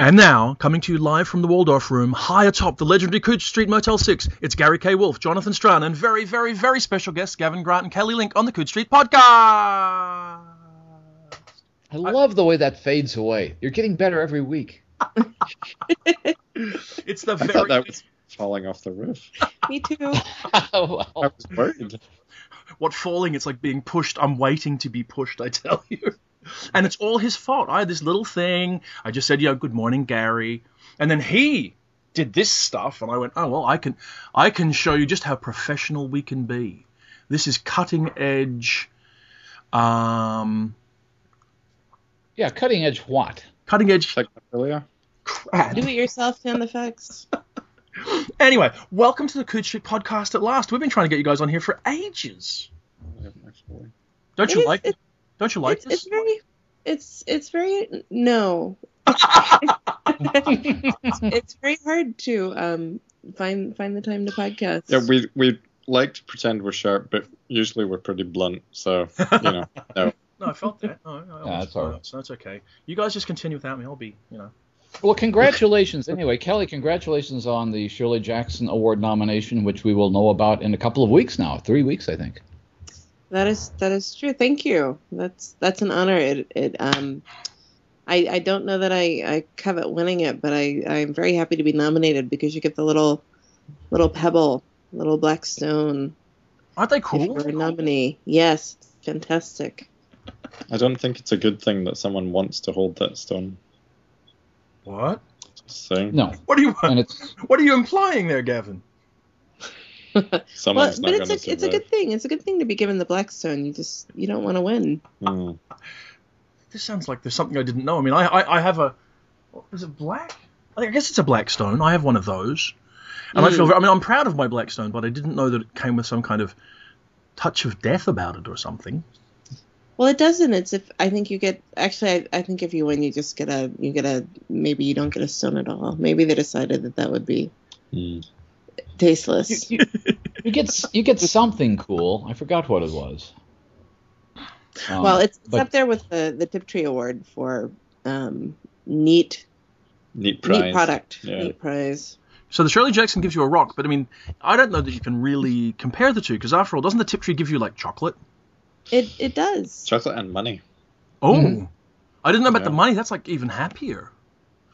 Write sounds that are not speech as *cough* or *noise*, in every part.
And now, coming to you live from the Waldorf Room, high atop the legendary Coode Street Motel 6, it's Gary K. Wolfe, Jonathan Strahan, and very, very, very special guests, Gavin Grant and Kelly Link on the Coode Street Podcast. I love the way that fades away. You're getting better every week. *laughs* It's the I thought very. that was falling off the roof. *laughs* Me too. *laughs* I was worried. What falling? It's like being pushed. I'm waiting to be pushed, I tell you. And it's all his fault. I had this little thing. I just said, "Yeah, good morning, Gary," and then he did this stuff, and I went, "Oh well, I can, I can show you just how professional we can be. This is cutting edge, um, yeah, cutting edge what? cutting edge Like earlier. crap." Do it yourself sound effects. *laughs* Anyway, welcome to the Coode Street Podcast at last. We've been trying to get you guys on here for ages. Don't It you is- like? it- Don't you like it's, this? it's very it's it's very no. *laughs* it's very hard to um find find the time to podcast. Yeah, we we like to pretend we're sharp, but usually we're pretty blunt. So you know, *laughs* no. No, I felt that. No, no, Yeah, that's all right. So that's okay. You guys just continue without me. I'll be, you know. Well, congratulations anyway, Kelly. Congratulations on the Shirley Jackson Award nomination, which we will know about in a couple of weeks now. Three weeks, I think. That is that is true. Thank you. That's that's an honor. It it um I, I don't know that I, I covet winning it, but I, I'm very happy to be nominated because you get the little little pebble, little black stone Aren't they if cool? you're a nominee. Yes, fantastic. I don't think it's a good thing that someone wants to hold that stone. What? Just saying. No, What are you? and it's What are you implying there, Gavin? Well, but not it's a it's a good thing. It's a good thing to be given the black stone. You just you don't want to win. Mm. This sounds like there's something I didn't know. I mean, I, I, I have a. is it black? I, think, I guess it's a black stone. I have one of those, and I feel. Mm. Very, I mean, I'm proud of my black stone, but I didn't know that it came with some kind of touch of death about it or something. Well, it doesn't. It's if I think you get actually. I, I think if you win, you just get a you get a maybe you don't get a stone at all. Maybe they decided that that would be Mm. Tasteless. you, you, you get you get something cool. I forgot what it was. Um, well, it's, it's but- up there with the the Tiptree Award for um, neat Neat prize. neat product, Yeah. neat prize. So the Shirley Jackson gives you a rock, but I mean, I don't know that you can really compare the two because after all, doesn't the Tiptree give you like chocolate? It it does. Chocolate and money. Oh, Mhm. I didn't know about the money. That's like even happier.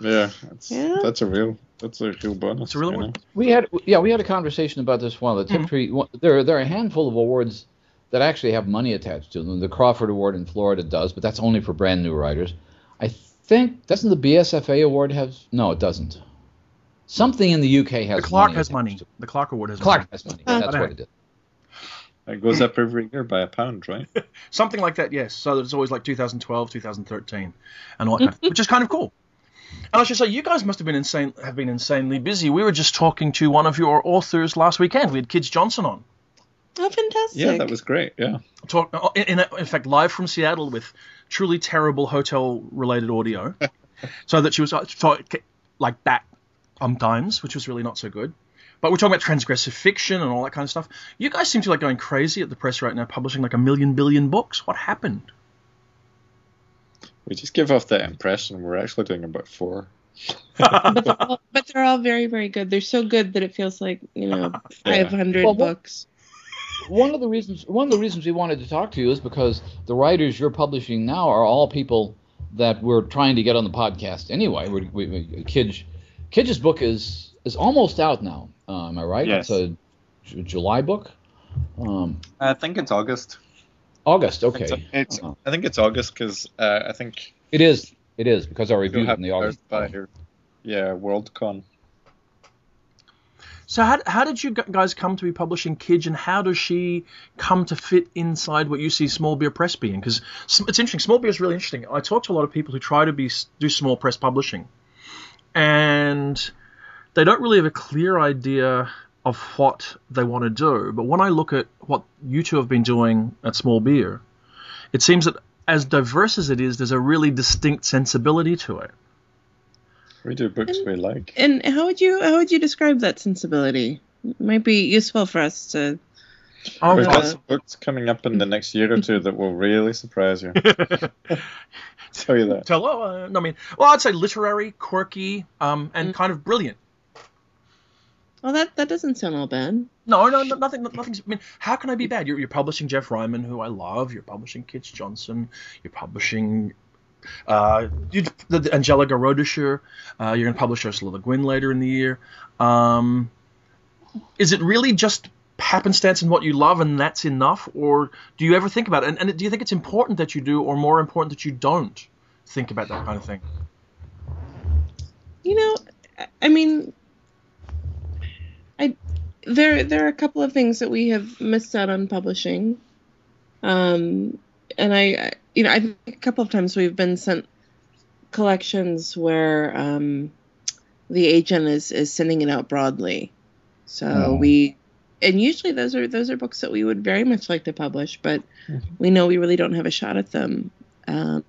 Yeah, that's, Yeah. that's a real that's a real bonus. It's a real you one. know? We had yeah we had a conversation about this one. The Tiptree mm-hmm. one- there there are a handful of awards that actually have money attached to them. The Crawford Award in Florida does, but that's only for brand new writers. I think doesn't the BSFA award have no it doesn't. Something in the UK has The Clarke money has money. to. The Clarke Award has money. Clarke money. has money. That's what it is. *laughs* It goes up every year by a pound, right? *laughs* Something like that, yes. So it's always like 2012, 2013, and all that, kind of, which is kind of cool. And I should say, you guys must have been insane, have been insanely busy. We were just talking to one of your authors last weekend. We had Kij Johnson on. Oh, fantastic! Yeah, that was great. Yeah. Talk, uh, in, in, in fact, live from Seattle with truly terrible hotel-related audio, *laughs* so that she was uh, talk, like that sometimes, which was really not so good. But we're talking about transgressive fiction and all that kind of stuff. You guys seem to be like going crazy at the press right now, publishing like a million billion books. What happened? We just give off that impression we're actually doing about four. but, they're all, but they're all very very good. They're so good that it feels like you know *laughs* Yeah. 500 Well, books. one of the reasons one of the reasons we wanted to talk to you is because the writers you're publishing now are all people that we're trying to get on the podcast anyway. We, we, we, Kij, Kij's book is is almost out now. Uh, am I right? Yes. It's a J- July book. Um, I think it's August. August. Okay. think it's, Uh-huh. I think it's August because uh, I think It is. It is because I you'll reviewed it in the August. by your, yeah Worldcon. So how, how did you guys come to be publishing Kij, and how does she come to fit inside what you see Small Beer Press being? Because it's interesting. Small Beer is really interesting. I talk to a lot of people who try to be do small press publishing, and they don't really have a clear idea of what they want to do. But when I look at what you two have been doing at Small Beer, it seems that as diverse as it is, there's a really distinct sensibility to it. We do books we like. And how would you how would you describe that sensibility? It might be useful for us to. Oh, We've yeah. got some books coming up in the next year or two that will really surprise you. *laughs* tell you that. Tell, oh, uh, no, I mean, well, I'd say literary, quirky, um, and Mm. kind of brilliant. Well, that that doesn't sound all bad. No, no, no nothing. Nothing's. I mean, how can I be bad? You're, you're publishing Jeff Ryman, who I love. You're publishing Kij Johnson. You're publishing uh, you, the, the Angelica Rodisher. Uh, you're going to publish Ursula Le Guin later in the year. Um, is it really just happenstance and what you love, and that's enough, or do you ever think about it? And, and do you think it's important that you do, or more important that you don't think about that kind of thing? You know, I mean, I there there are a couple of things that we have missed out on publishing, um, and I, you know I think a couple of times we've been sent collections where um, the agent is is sending it out broadly, so Oh. we. And usually those are those are books that we would very much like to publish, but Mhm. we know we really don't have a shot at them. Um,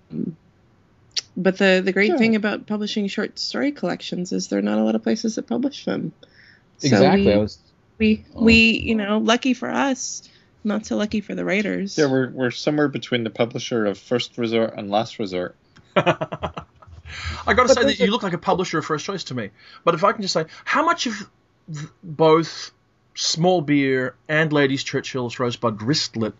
but the the great Yeah. thing about publishing short story collections is there are not a lot of places that publish them. So Exactly. we, I was we, Oh. we, you know, lucky for us, not so lucky for the writers. Yeah, we're we're somewhere between the publisher of first resort and last resort. *laughs* I got to say that you look like a publisher of first choice to me. But if I can just say, how much of both Small Beer and Ladies Churchill's Rosebud Wristlet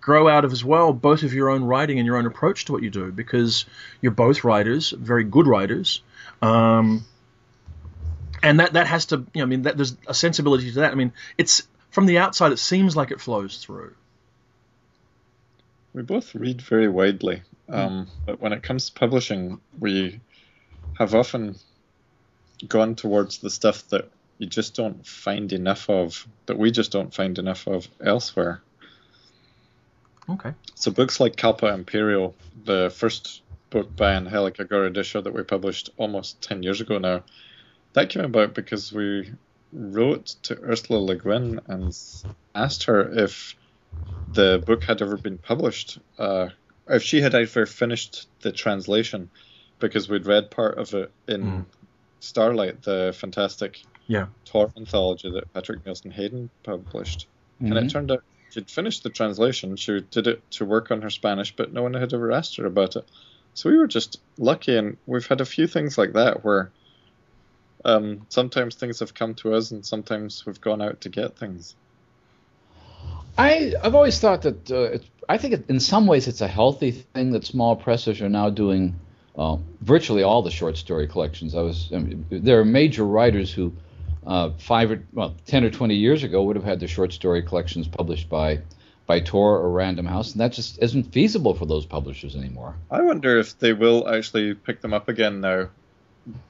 grow out of as well both of your own writing and your own approach to what you do? Because you're both writers, very good writers. Um, and that, that has to, you know, I mean, that, there's a sensibility to that. I mean, it's from the outside, it seems like it flows through. We both read very widely, um, but when it comes to publishing, we have often gone towards the stuff that you just don't find enough of, that we just don't find enough of elsewhere. Okay. So books like Kalpa Imperial, the first book by Angelica Gorodischer that we published almost 10 years ago now, that came about because we wrote to Ursula Le Guin and asked her if the book had ever been published, uh, if she had ever finished the translation, because we'd read part of it in Mm. Starlight, the fantastic Yeah. Tor anthology that Patrick Nielsen Hayden published. And Mhm. it turned out she'd finished the translation. She did it to work on her Spanish, but no one had ever asked her about it. So we were just lucky, and we've had a few things like that where um, sometimes things have come to us, and sometimes we've gone out to get things. I I've always thought that uh, it's, I think it, in some ways it's a healthy thing that small presses are now doing uh, virtually all the short story collections. I was I mean, there are major writers who uh, five or well ten or twenty years ago would have had their short story collections published by by Tor or Random House, and that just isn't feasible for those publishers anymore. I wonder if they will actually pick them up again now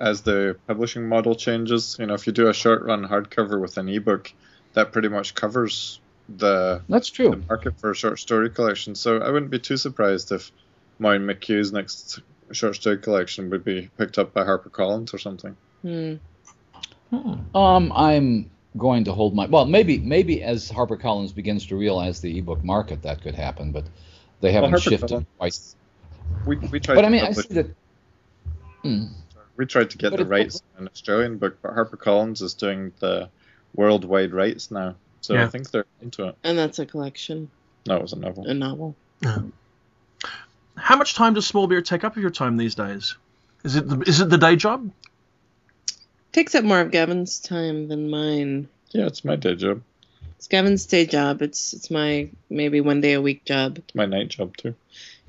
as the publishing model changes. You know, if you do a short run hardcover with an ebook, that pretty much covers the That's the true. market for a short story collection. So I wouldn't be too surprised if Maureen McHugh's next short story collection would be picked up by HarperCollins or something. Hmm. Um, I'm going to hold my well, maybe maybe as HarperCollins begins to realize the ebook market, that could happen, but they haven't Well, shifted HarperCollins- quite. We we tried. But to I mean, I see that. Hmm. We tried to get the rights on an Australian book, but HarperCollins is doing the worldwide rights now. So Yeah. I think they're into it. And that's a collection, No, it was a novel. a novel. How much time does Small Beer take up of your time these days? Is it the, is it the day job? Takes up more of Gavin's time than mine. Yeah, it's my day job. It's Gavin's day job. It's it's my maybe one day a week job. It's my night job too.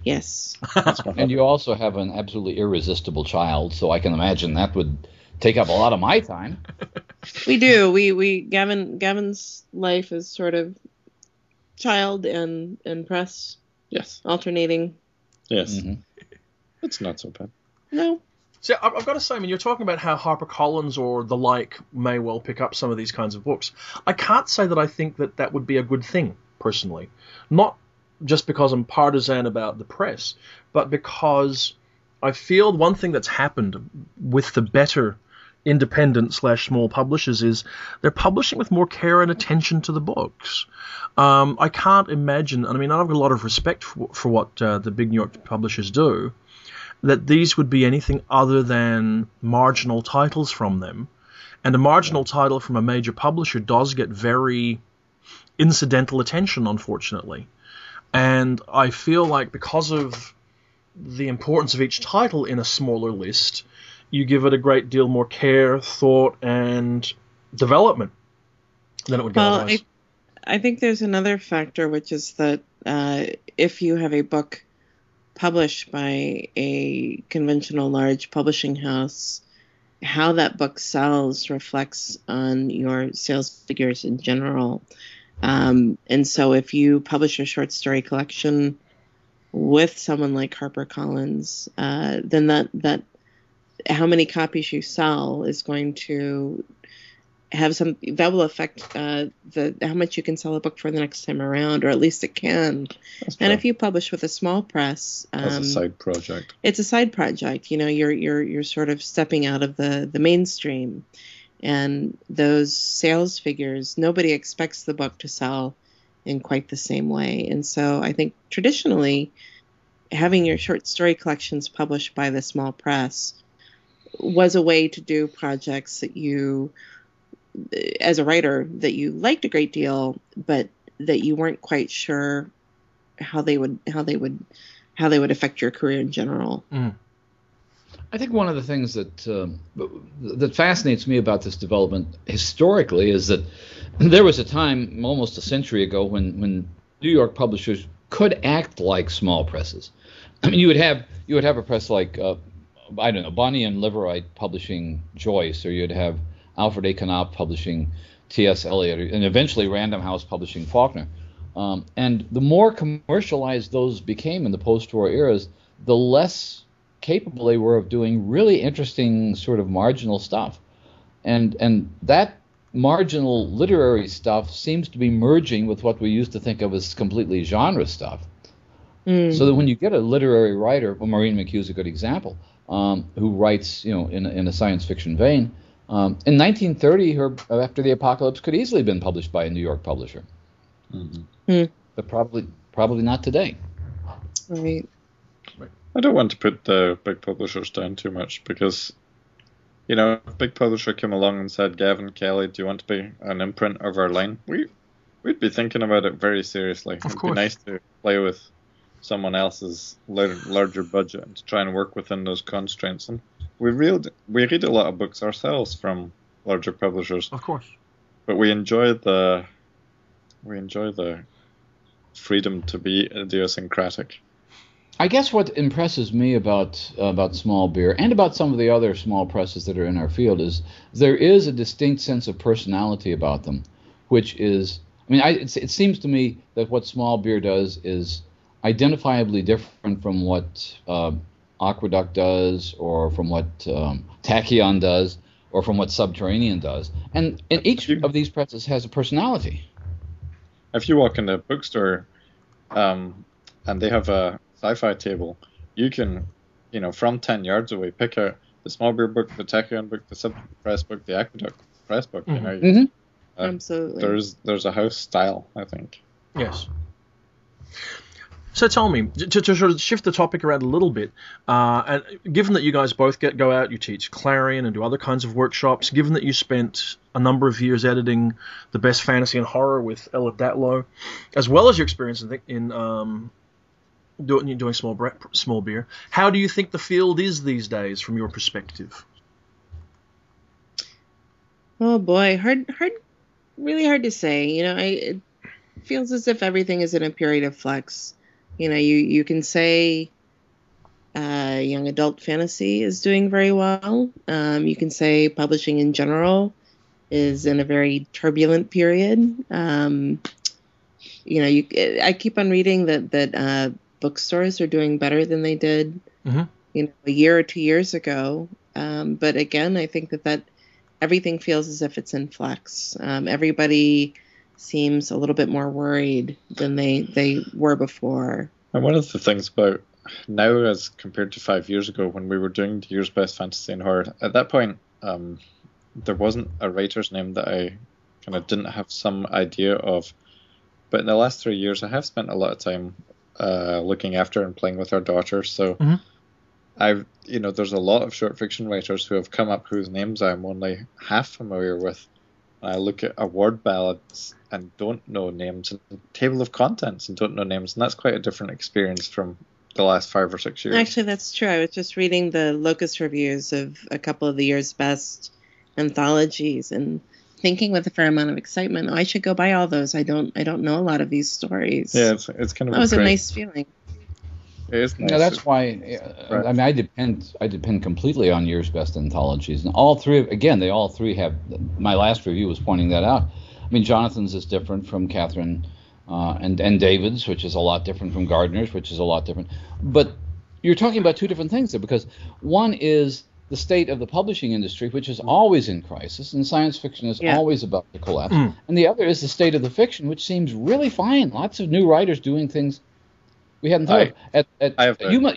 Yes. *laughs* And you also have an absolutely irresistible child, so I can imagine that would take up a lot of my time. *laughs* We do. We we Gavin Gavin's life is sort of child and and press yes, alternating. yes. Mhm. It's not so bad. No. So I- I've got to say, I mean, you're talking about how HarperCollins or the like may well pick up some of these kinds of books. I can't say that I think that that would be a good thing, personally. Not just because I'm partisan about the press, but because I feel one thing that's happened with the better independent slash small publishers is they're publishing with more care and attention to the books. Um, I can't imagine, and I mean, I've got a lot of respect for, for what uh, the big New York publishers do, that these would be anything other than marginal titles from them. And a marginal title from a major publisher does get very incidental attention, unfortunately. And I feel like because of the importance of each title in a smaller list, you give it a great deal more care, thought, and development than it would get Well, otherwise. I, I think there's another factor, which is that uh, if you have a book published by a conventional large publishing house, how that book sells reflects on your sales figures in general. Um, and so if you publish a short story collection with someone like HarperCollins, uh, then that that how many copies you sell is going to have some that will affect uh, the how much you can sell a book for the next time around, or at least it can. That's And if you publish with a small press, um, a side project. it's a side project. You know, you're you're you're sort of stepping out of the the mainstream, and those sales figures, nobody expects the book to sell in quite the same way. And so I think traditionally, having your short story collections published by the small press was a way to do projects that you as a writer that you liked a great deal but that you weren't quite sure how they would how they would how they would affect your career in general. Mm. I think one of the things that um, that fascinates me about this development historically is that there was a time almost a century ago when when New York publishers could act like small presses. I mean, you would have you would have a press like uh, I don't know Boni and Liveright publishing Joyce, or you'd have Alfred A. Knopf publishing T.S. Eliot, and eventually Random House publishing Faulkner. Um, and the more commercialized those became in the post-war eras, the less capable they were of doing really interesting sort of marginal stuff. And and that marginal literary stuff seems to be merging with what we used to think of as completely genre stuff. Mm. So that when you get a literary writer, well, Maureen McHugh is a good example, um, who writes, you know, in, a- in a science fiction vein. Um, in 1930, her After the Apocalypse could easily have been published by a New York publisher, Mhm. but probably probably not today. right. I don't want to put the big publishers down too much because, you know, if a big publisher came along and said, Gavin Kelly, do you want to be an imprint of our line? We, we'd be thinking about it very seriously. It'd course. be nice to play with someone else's larger budget and to try and work within those constraints. And we read, we read a lot of books ourselves from larger publishers, Of course. but we enjoy the we enjoy the freedom to be idiosyncratic. I guess what impresses me about about small beer and about some of the other small presses that are in our field is there is a distinct sense of personality about them, which is I mean I, it's, it seems to me that what small beer does is identifiably different from what uh, Aqueduct does or from what um, Tachyon does or from what Subterranean does, and and each of these presses has a personality. if you walk in a bookstore um, and they have a sci-fi table, you can, you know, from 10 yards away, pick out the small beer book, the Tachyon book, the sub press book, the aqueduct press book. You know, Mhm. Uh, Absolutely. there's there's a house style, I think. Yes. So tell me, to, to sort of shift the topic around a little bit, uh, and given that you guys both get go out, you teach Clarion and do other kinds of workshops, given that you spent a number of years editing the best fantasy and horror with Ellen Datlow, as well as your experience in, in um, doing doing small bre- small beer, how do you think the field is these days from your perspective? Oh boy, hard, hard, really hard to say. You know, I it feels as if everything is in a period of flux. You know, you you can say uh, young adult fantasy is doing very well. Um, you can say publishing in general is in a very turbulent period. Um, you know, you I keep on reading that that uh, bookstores are doing better than they did, Mhm. you know, a year or two years ago. Um, but again, I think that that everything feels as if it's in flux. Um, everybody seems a little bit more worried than they they were before. And one of the things about now as compared to five years ago when we were doing the year's best fantasy and horror, at that point, um, there wasn't a writer's name that I kind of didn't have some idea of. But in the last three years, I have spent a lot of time uh, looking after and playing with our daughter. So Mhm. I've, you know, there's a lot of short fiction writers who have come up whose names I'm only half familiar with. I look at award ballads and don't know names, and table of contents and don't know names, and that's quite a different experience from the last five or six years. Actually, that's true. I was just reading the Locus reviews of a couple of the year's best anthologies and thinking with a fair amount of excitement, oh, I should go buy all those. I don't I don't know a lot of these stories. yeah, it's, it's kind of that was a nice feeling. It is nice. Yeah, that's why. uh, I mean, I depend. I depend completely on year's best anthologies, and all three. Again, they all three have. My last review was pointing that out. I mean, Jonathan's is different from Kathryn, uh, and and David's, which is a lot different from Gardner's, which is a lot different. But you're talking about two different things there, because one is the state of the publishing industry, which is always in crisis, and science fiction is Yeah. always about to collapse. Mm. And the other is the state of the fiction, which seems really fine. Lots of new writers doing things we hadn't thought I- of. At, at, I have you, mu-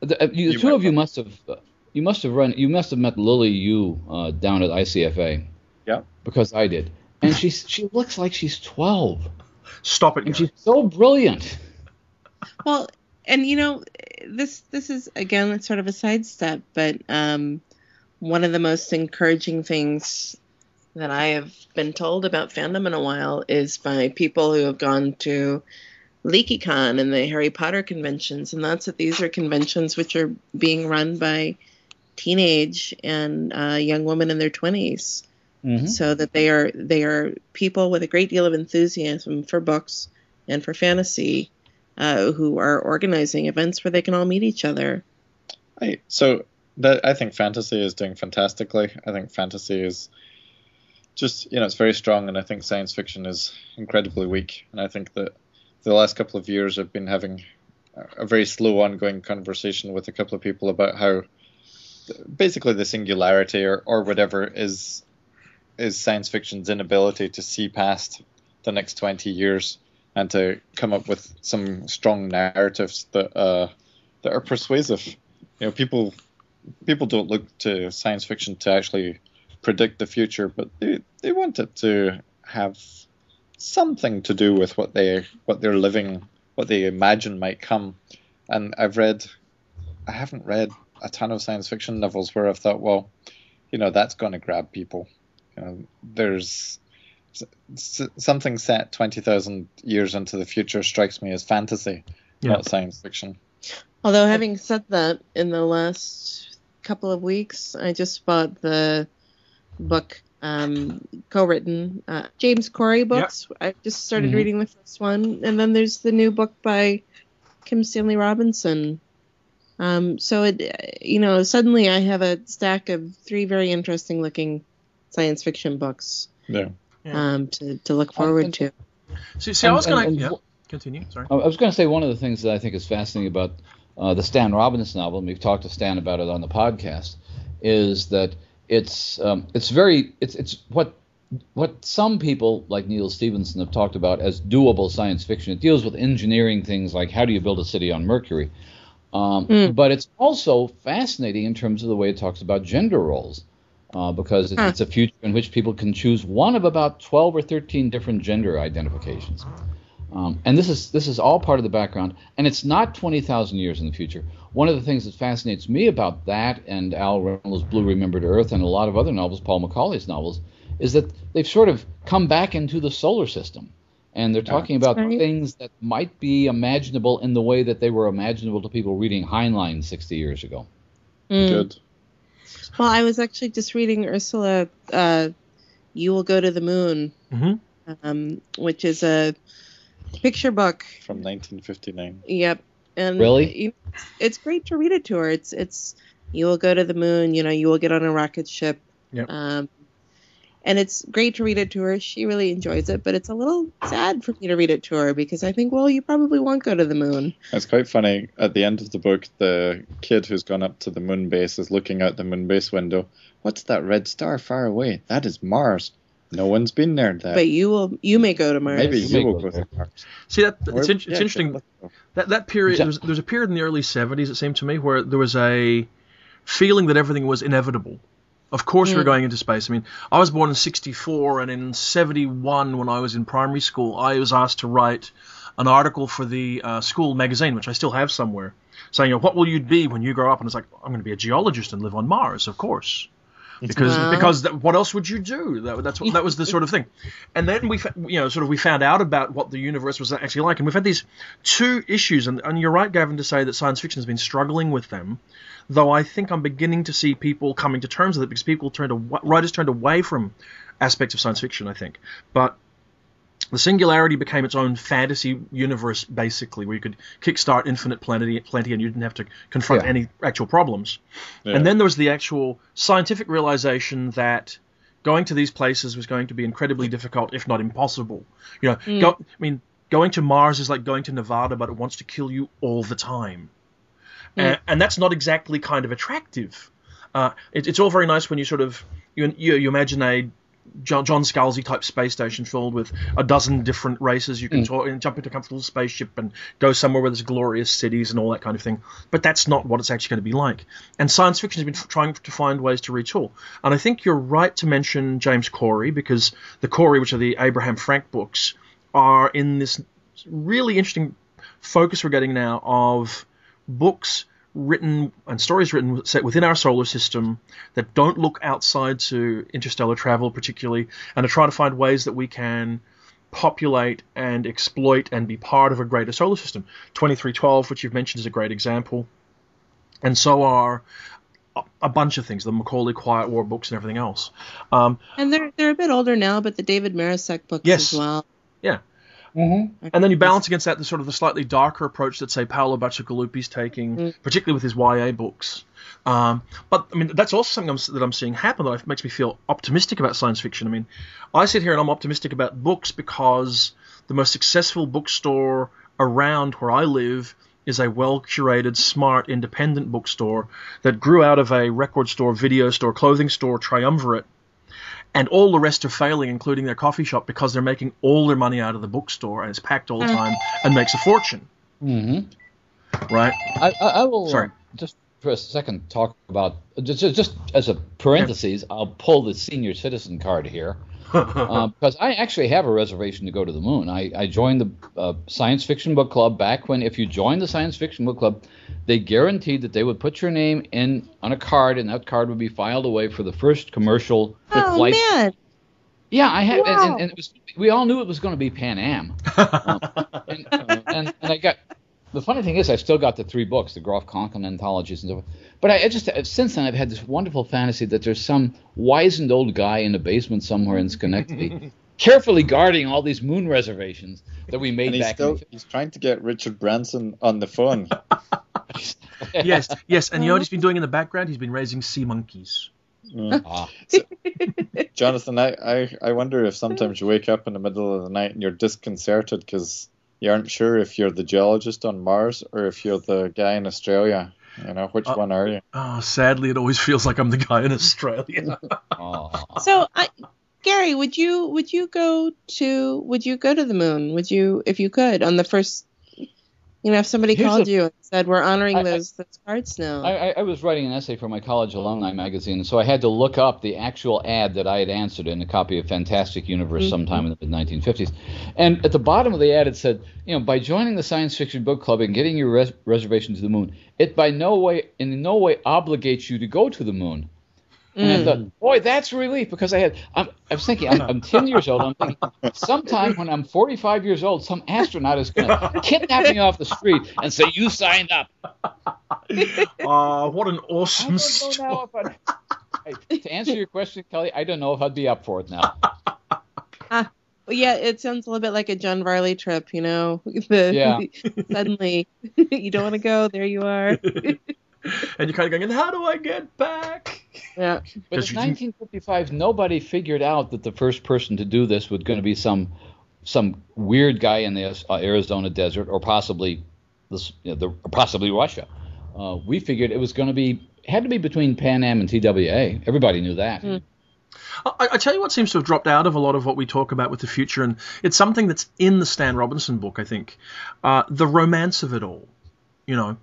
the, uh, you, the You two of you must have uh, you must have run you must have met Lily Yu uh, down at ICFA. Yeah. Because I did, and she she looks like she's twelve, Stop it. and Gary. she's so brilliant. Well, and you know, this this is again sort of a sidestep, but um, one of the most encouraging things that I have been told about fandom in a while is by people who have gone to LeakyCon and the Harry Potter conventions, and that's that these are conventions which are being run by teenage and uh, young women in their twenties Mhm. so that they are they are people with a great deal of enthusiasm for books and for fantasy uh, who are organizing events where they can all meet each other. So that I think fantasy is doing fantastically. I think fantasy is just you know it's very strong, and I think science fiction is incredibly weak. And I think that the last couple of years I've been having a- a very slow ongoing conversation with a couple of people about how basically the singularity or, or whatever is is science fiction's inability to see past the next 20 years and to come up with some strong narratives that uh, that are persuasive. You know, people people don't look to science fiction to actually predict the future, but they, they want it to have something to do with what they what they're living, what they imagine might come. And I've read, I haven't read a ton of science fiction novels where I've thought, well, you know, that's going to grab people. You know, there's something set twenty thousand years into the future strikes me as fantasy, Yeah. not science fiction. Although having said that, in the last couple of weeks, I just bought the book um, co-written uh, James Corey books. I just started Mhm. reading the first one, and then there's the new book by Kim Stanley Robinson. Um, so it, you know, suddenly I have a stack of three very interesting looking science fiction books Yeah. Yeah. um, to to look forward and- to. See, see I was going to. Yeah. Continue. Sorry. I I was going to say one of the things that I think is fascinating about uh, the Stan Robbins novel, and we've talked to Stan about it on the podcast, is that it's um, it's very it's it's what what some people like Neal Stephenson have talked about as doable science fiction. It deals with engineering things like how do you build a city on Mercury, um, Mm. but it's also fascinating in terms of the way it talks about gender roles. Uh, because it's, Huh. it's a future in which people can choose one of about 12 or 13 different gender identifications. Um, and this is this is all part of the background, and it's not twenty thousand years in the future. One of the things that fascinates me about that and Al Reynolds' Blue Remembered Earth and a lot of other novels, Paul McAuley's novels, is that they've sort of come back into the solar system, and they're talking about right. things that might be imaginable in the way that they were imaginable to people reading Heinlein sixty years ago. Mm. Good. Well, I was actually just reading Ursula. Uh, you will go to the moon, hmm um, which is a picture book. From 1959. Yep, and Really? you- it's great to read it to her. It's it's you will go to the moon. You know, you will get on a rocket ship. Yep. Um, and it's great to read it to her. She really enjoys it, but it's a little sad for me to read it to her because I think, well, you probably won't go to the moon. It's quite funny. At the end of the book, the kid who's gone up to the moon base is looking out the moon base window. What's that red star far away? That is Mars. No one's been there. That But you will, you may go to Mars. maybe You you may will go go to Mars. See that it's, in, it's yeah, interesting. That that period Ja- there's there's a period in the early 70s it seemed to me where there was a feeling that everything was inevitable. Of course we we're Mm. going into space. I mean, I was born in 64 and in 71 when I was in primary school, I was asked to write an article for the uh, school magazine which I still have somewhere saying, you know, what will you be when you grow up? And it's like, I'm going to be a geologist and live on Mars, of course. because Wow. because that, what else would you do? That, that's what, that was the sort of thing. And then we fa- you know sort of we found out about what the universe was actually like, and we've had these two issues. And, and you're right, Gavin, to say that science fiction has been struggling with them. Though I think I'm beginning to see people coming to terms with it because people turned aw- writers turned away from aspects of science fiction. I think, but the singularity became its own fantasy universe, basically, where you could kickstart infinite plenty, plenty, and you didn't have to confront Yeah. any actual problems. Yeah. And then there was the actual scientific realization that going to these places was going to be incredibly difficult, if not impossible. You know, mm. go, I mean, going to Mars is like going to Nevada, but it wants to kill you all the time, and, and that's not exactly kind of attractive. Uh, it, it's all very nice when you sort of you you, you imagine a John, John Scalzi type space station filled with a dozen different races. You can mm. talk and jump into a comfortable spaceship and go somewhere where there's glorious cities and all that kind of thing. But that's not what it's actually going to be like. And science fiction has been f- trying to find ways to retool. And I think you're right to mention James Corey because the Corey, which are the Abraham Franck books, are in this really interesting focus we're getting now of books written and stories written set within our solar system that don't look outside to interstellar travel particularly and are trying to find ways that we can populate and exploit and be part of a greater solar system 2312 which you've mentioned is a great example and so are a- a bunch of things the McAuley quiet war books and everything else um, And they're they're a bit older now, but the David Marusek books Yes. as well. yeah Mm-hmm. And then you balance against that the sort of the slightly darker approach that say Paolo Bacigalupi's taking, particularly with his YA books. Um, but I mean, that's also something I'm, that I'm seeing happen that makes me feel optimistic about science fiction. I mean, I sit here and I'm optimistic about books because the most successful bookstore around where I live is a well curated, smart, independent bookstore that grew out of a record store, video store, clothing store triumvirate and all the rest are failing, including their coffee shop, because they're making all their money out of the bookstore and it's packed all the time and makes a fortune, Mm-hmm. right? I, I, I will Sorry. uh, just for a second talk about just, just just as a parentheses. I'll pull the senior citizen card here *laughs* uh, because I actually have a reservation to go to the moon. I, I joined the uh, science fiction book club back when if you joined the science fiction book club, they guaranteed that they would put your name in on a card and that card would be filed away for the first commercial Oh flight. man, Yeah, I have, and, Wow. and, and it was. We all knew it was going to be Pan Am, *laughs* Um, and, and, and I got. The funny thing is, I still got the three books, the Groff Conklin anthologies and stuff. But I, I just since then I've had this wonderful fantasy that there's some wizened old guy in a basement somewhere in Schenectady, *laughs* carefully guarding all these moon reservations that we made And he's back. Still, in... He's trying to get Richard Branson on the phone. *laughs* *laughs* yes, yes. And you know what he's been doing in the background? He's been raising sea monkeys. Mm. Ah, Jonathan, I, I, I wonder if sometimes you wake up in the middle of the night and you're disconcerted because you aren't sure if you're the geologist on Mars or if you're the guy in Australia. You know, which Uh, one are you? Oh, sadly, it always *laughs* feels like I'm the guy in Australia. So, I, Gary, would you would you go to would you go to the moon? Would you if you could on the first? You know, if somebody Here's called the- you and said, "We're honoring I- I- those those cards now," I, I, was writing an essay for my college alumni magazine, so I had to look up the actual ad that I had answered in a copy of Fantastic Universe mm-hmm. sometime in the mid 1950s. And at the bottom of the ad, it said, you know, by joining the science fiction book club and getting your res- reservation to the moon, it by no way, in no way, obligates you to go to the moon. And I thought, mm. boy, that's a relief because I had. I'm, I was thinking, I'm, I'm 10 years old. I'm thinking, sometime when I'm 45 years old, some astronaut is going to kidnap me off the street and say, "You signed up." Oh, *laughs* what an awesome don't story. now if I'd- *laughs* Hey, to answer your question, Kelly, I don't know if I'd be up for it now. *laughs* Ah, well, yeah, it sounds a little bit like a John Varley trip. You know, the, Yeah. suddenly you don't want to go, there you are. And you're kind of going, and how do I get back? Yeah. But in 1955, nobody figured out that the first person to do this was going to be some some weird guy in the uh, Arizona desert, or possibly this, you know, the, or possibly Russia. Uh, we figured it was going to be had to be between Pan Am and TWA. Everybody knew that. I, I tell you what seems to have dropped out of a lot of what we talk about with the future, and it's something that's in the Stan Robinson book, I think. Uh, the romance of it all. You know,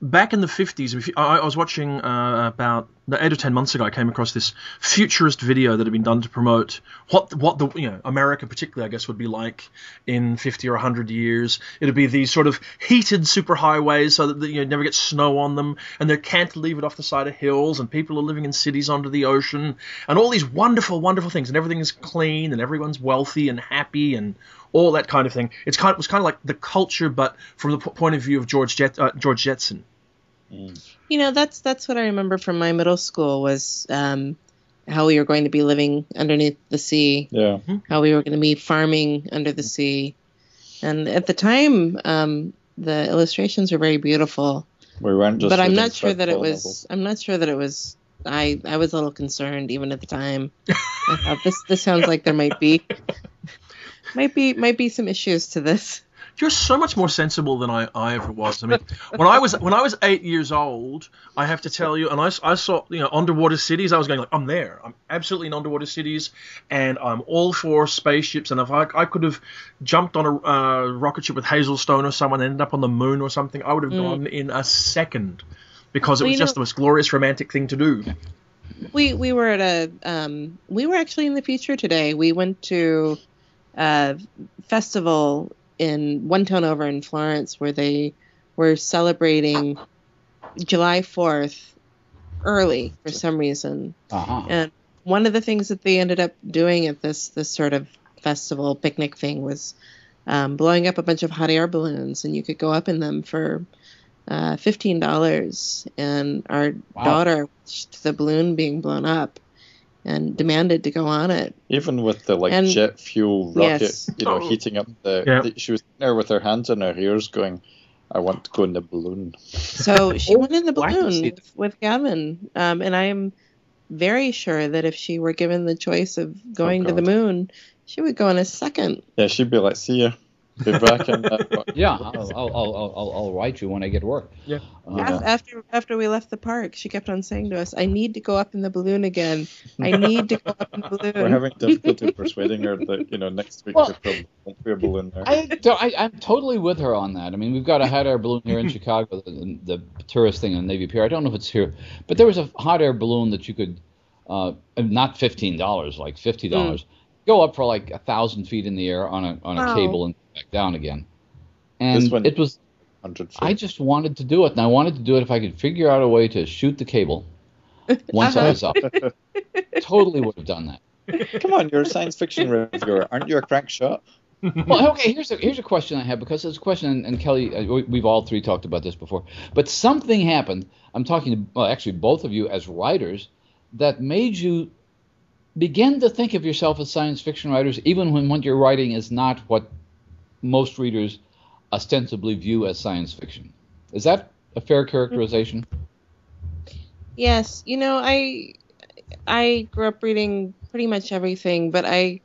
back in the 50s, if you- I, I was watching uh, about eight or ten months ago. I came across this futurist video that had been done to promote what what the you know America particularly I guess would be like in 50 or 100 years. It'd be these sort of heated superhighways so that you know, never get snow on them, and they're cantilevered off the side of hills, and people are living in cities under the ocean, and all these wonderful, wonderful things, and everything is clean, and everyone's wealthy and happy, and all that kind of thing. It's kind of, it was kind of like the culture, but from the p- point of view of George Jet, uh, George Jetson. You know, that's that's what I remember from my middle school was um, how we were going to be living underneath the sea, Yeah. how we were going to be farming under the sea, and at the time, um, the illustrations were very beautiful. We weren't just. but I'm not sure that it was. novels. I'm not sure that it was. I I was a little concerned even at the time. *laughs* I thought this this sounds like there might be *laughs* might be might be some issues to this. You're so much more sensible than I, I ever was. I mean, when I was when I was eight years old, I have to tell you, and I, I saw you know underwater cities. I was going like, I'm there. I'm absolutely in underwater cities, and I'm all for spaceships. And if I, I could have jumped on a uh, rocket ship with Hazel Stone or someone, and ended up on the moon or something, I would have gone in a second, because it Well, was just know- the most glorious romantic thing to do. We we were at a um, we were actually in the future today. We went to a festival in one town over in Florence where they were celebrating July Fourth early for some reason. Uh-huh. And one of the things that they ended up doing at this this sort of festival picnic thing was um, blowing up a bunch of hot air balloons, and you could go up in them for uh, fifteen dollars. And our Wow. daughter watched the balloon being blown up and demanded to go on it. Even with the like And- jet fuel rocket, Yes. you know, Oh. heating up the, Yeah. the- She was there with her hands in her ears, going, "I want to go in the balloon." So *laughs* she Oh, went in the I can see balloon with, with Gavin, um, and I am very sure that if she were given the choice of going to the moon, she would go in a second. Yeah, she'd be like, "See ya, be back in that." *laughs* Yeah, I'll, I'll, I'll, I'll, I'll write you when I get work. Yeah. Uh, After after we left the park, she kept on saying to us, "I need to go up in the balloon again. I need to go up in the *laughs* balloon." We're having difficulty persuading her that you know next week well, there won't be a balloon there. I, I I'm totally with her on that. I mean, we've got a hot air balloon here in *laughs* Chicago, the, the tourist thing on Navy Pier. I don't know if it's here, but there was a hot air balloon that you could, uh, not fifteen dollars, like fifty dollars, go up for like a thousand feet in the air on a on a Wow. cable and back down again. This And one- it was Hundred feet. I just wanted to do it, and I wanted to do it if I could figure out a way to shoot the cable *laughs* once I was up. totally would have done that. Come on, you're a science fiction reviewer, aren't you? A crank shot. Well, okay. Here's a here's a question I have because it's a question, and, and Kelly, uh, we- we've all three talked about this before. But something happened. I'm talking to well, actually both of you as writers that made you begin to think of yourself as science fiction writers, even when what you're writing is not what most readers ostensibly view as science fiction. Is that a fair characterization? Yes, you know, I I grew up reading pretty much everything, but I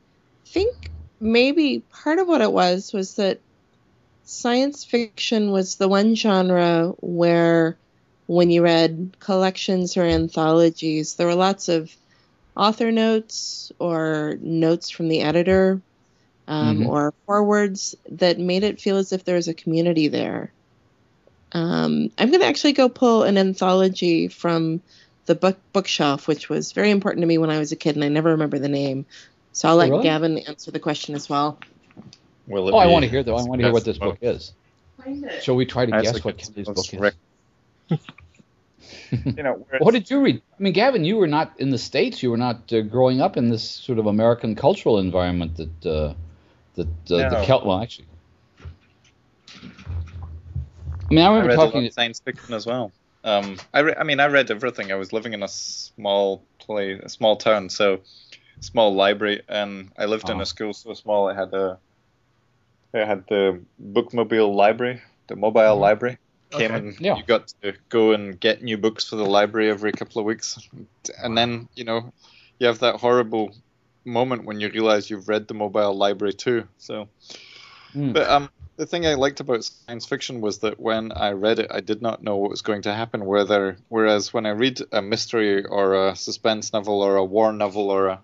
think maybe part of what it was was that science fiction was the one genre where when you read collections or anthologies, there were lots of author notes or notes from the editor um, Mhm. or forwards that made it feel as if there was a community there. Um, I'm going to actually go pull an anthology from the book bookshelf, which was very important to me when I was a kid, and I never remember the name. So I'll let really? Gavin answer the question as well. Will it Oh, I want to hear though. I want to hear what this book is. Find it. Shall we try to I guess think what it's- Kelly's it's book is? *laughs* *laughs* You know, What did you read? I mean, Gavin, you were not in the states. You were not uh, growing up in this sort of American cultural environment that uh, that uh, the Celt. Well, actually, I mean, I I remember lot talking. of science fiction as well. Um, I, re- I mean, I read everything. I was living in a small play, a small town, so small library, and I lived in Oh. a school so small. I had a, I had the bookmobile library, the mobile Mhm. library. Came Okay. and Yeah. you got to go and get new books for the library every couple of weeks, and then you know, you have that horrible moment when you realize you've read the mobile library too. So. Hmm. But um, the thing I liked about science fiction was that when I read it, I did not know what was going to happen. Whether, whereas when I read a mystery or a suspense novel or a war novel or a,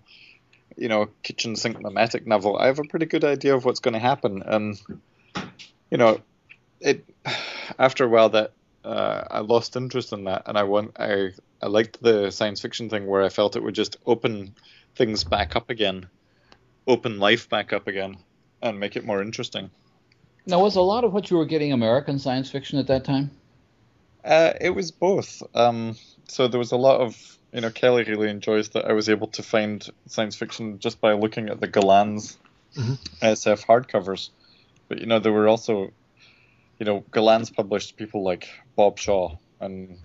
you know, kitchen sink mimetic novel, I have a pretty good idea of what's going to happen. And, you know, it after a while that uh, I lost interest in that, and I want I I liked the science fiction thing where I felt it would just open things back up again, open life back up again, and make it more interesting. Now, was a lot of what you were getting American science fiction at that time? Uh, it was both. Um, so there was a lot of you know Kelly really enjoys that I was able to find science fiction just by looking at the Gollancz Mhm. SF hardcovers, but you know there were also you know Gollancz published people like Bob Shaw and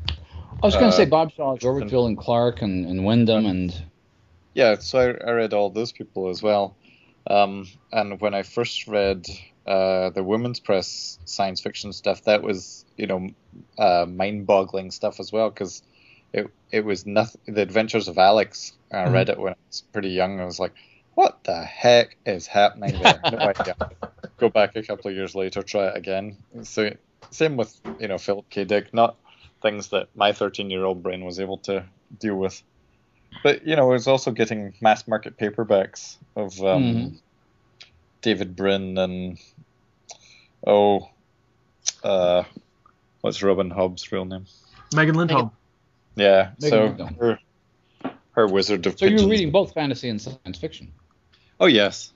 I was going to Uh, say Bob Shaw, Overkill, and Clarke, and, and Wyndham, and yeah, so I, I read all those people as well. Um, and when I first read uh, the women's press science fiction stuff, that was you know uh, mind-boggling stuff as well because it it was nothing. The Adventures of Alyx. I Mhm. read it when I was pretty young. I was like, what the heck is happening there? No *laughs* idea. Go back a couple of years later, try it again. So same with you know Philip K. Dick. Not things that my 13-year-old brain was able to deal with. But you know, I was also getting mass market paperbacks of um, Mhm. David Brin and oh, uh, what's Robin Hobb's real name? Megan Lindholm. Yeah, Megan so Lindholm. her, her Wizard of so you Pigeons. were reading both fantasy and science fiction. Oh yes,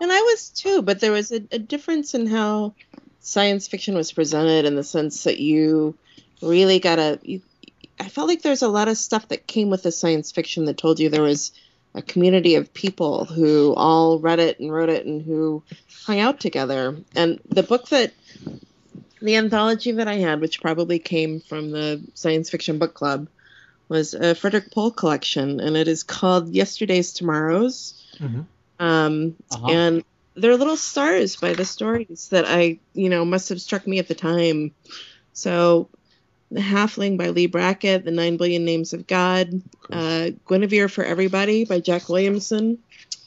And I was too, but there was a, a difference in how science fiction was presented in the sense that you really got to. You, I felt like there's a lot of stuff that came with the science fiction that told you there was a community of people who all read it and wrote it and who hung out together. And the book that the anthology that I had, which probably came from the science fiction book club, was a Frederik Pohl collection, and it is called Yesterday's Tomorrows. Mhm. Um, Uh-huh. and they're little stars by the stories that I, you know, must have struck me at the time. So, The Halfling by Leigh Brackett, The Nine Billion Names of God, uh, Guinevere for Everybody by Jack Williamson,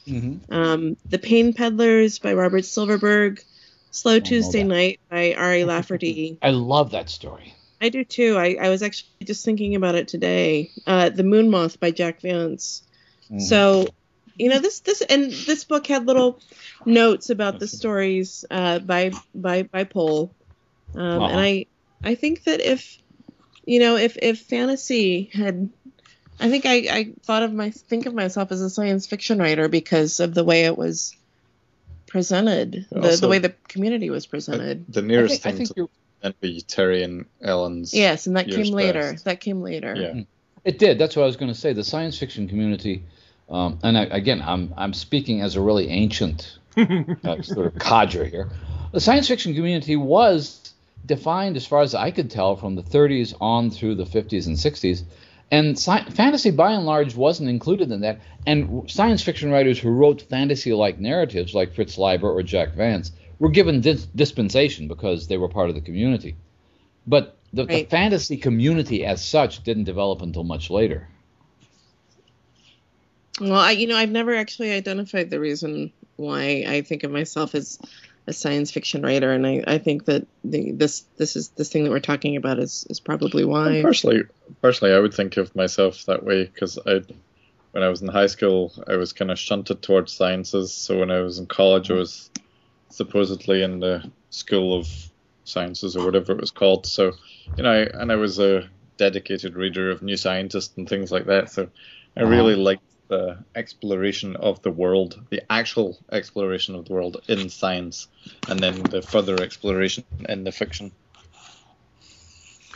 Mm-hmm. um, The Pain Peddlers by Robert Silverberg, Slow Tuesday. Night by R. A. Lafferty. *laughs* I love that story. I do too. I, I was actually just thinking about it today. Uh, the Moon Moth by Jack Vance. Mhm. So, you know, this this and this book had little notes about the stories uh, by by by Pohl, um, Uh-huh. and I I think that if you know if if fantasy had I think I, I thought of my think of myself as a science fiction writer because of the way it was presented, the, the way the community was presented. the I nearest think, I thing think to you're, that be Terri and Ellen's. Yes, and that came later. Past. That came later. Yeah. it did. That's what I was going to say. The science fiction community, um, and I, again, I'm I'm speaking as a really ancient *laughs* uh, sort of codger here. The science fiction community was defined, as far as I could tell, from the 30s on through the 50s and 60s. And sci- fantasy, by and large, wasn't included in that. And science fiction writers who wrote fantasy-like narratives, like Fritz Leiber or Jack Vance, were given dis- dispensation because they were part of the community. But the, the fantasy community, as such, didn't develop until much later. Well, I, you know, I've never actually identified the reason why I think of myself as a science fiction writer, and I, I think that the, this this is this thing that we're talking about is, is probably why. Personally, personally, I would think of myself that way because I, when I was in high school, I was kind of shunted towards sciences. So when I was in college, I was supposedly in the school of sciences or whatever it was called. So, you know, I, and I was a dedicated reader of New Scientist and things like that. So, I really uh-huh. liked the exploration of the world, the actual exploration of the world in science, and then the further exploration in the fiction.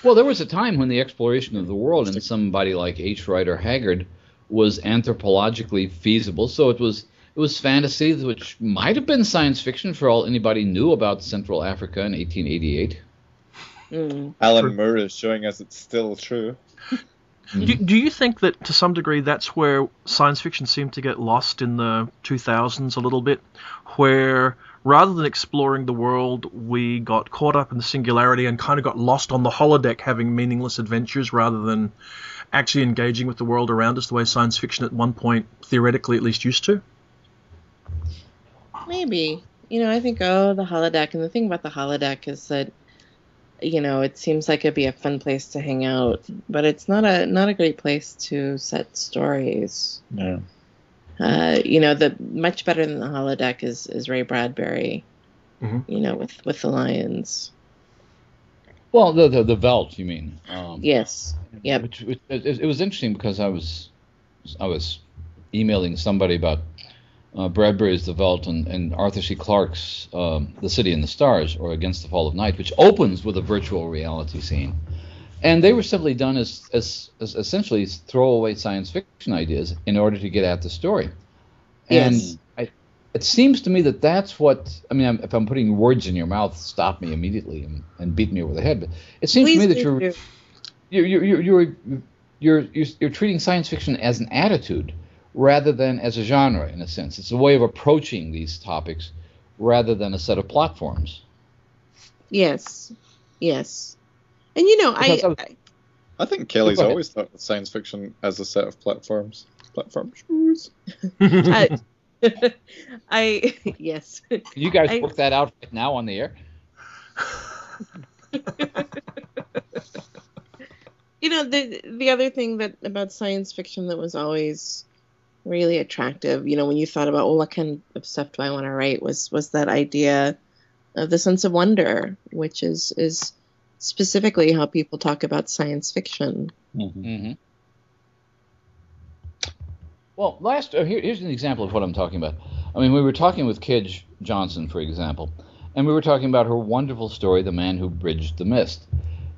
Well, there was a time when the exploration of the world in somebody like H. Rider Haggard was anthropologically feasible. So it was it was fantasy, which might have been science fiction for all anybody knew about Central Africa in 1888. Mm. Alan Moore is showing us it's still true. Do, mm-hmm. do you think that to some degree that's where science fiction seemed to get lost in the 2000s a little bit? Where rather than exploring the world, we got caught up in the singularity and kind of got lost on the holodeck having meaningless adventures rather than actually engaging with the world around us the way science fiction at one point, theoretically at least, used to? Maybe. You know, I think oh the holodeck, and the thing about the holodeck is that you know it seems like it'd be a fun place to hang out, but it's not a not a great place to set stories. Yeah. Uh, you know, the much better than the holodeck is is Ray Bradbury. Mhm. You know, with with the Lions. Well, the the, the Veldt, you mean? Um, Yes. Yeah. Which, which it, it was interesting because I was I was emailing somebody about uh, Bradbury's The Veldt and, and Arthur C. Clarke's um, The City and the Stars, or Against the Fall of Night, which opens with a virtual reality scene. And they were simply done as, as, as essentially throwaway science fiction ideas in order to get at the story. And Yes. I, it seems to me that that's what I mean. I'm, if I'm putting words in your mouth, stop me immediately and, and beat me over the head. But it seems Please to me that you're you're you're you're you're, you're, you're, you're treating science fiction as an attitude rather than as a genre in a sense. It's a way of approaching these topics rather than a set of platforms. Yes. Yes. And you know, I, Because I was- I I think Kelly's always thought of science fiction as a set of platforms. Platform shoes. I, *laughs* I yes. Can you guys I- work that out right now on the air? *laughs* You know, the the other thing that about science fiction that was always really attractive, you know, when you thought about, well, what kind of stuff do I want to write, was was that idea of the sense of wonder, which is is specifically how people talk about science fiction. Mm-hmm. Well, last uh, here, here's an example of what I'm talking about. I mean, we were talking with Kij Johnson, for example, and we were talking about her wonderful story, "The Man Who Bridged the Mist,"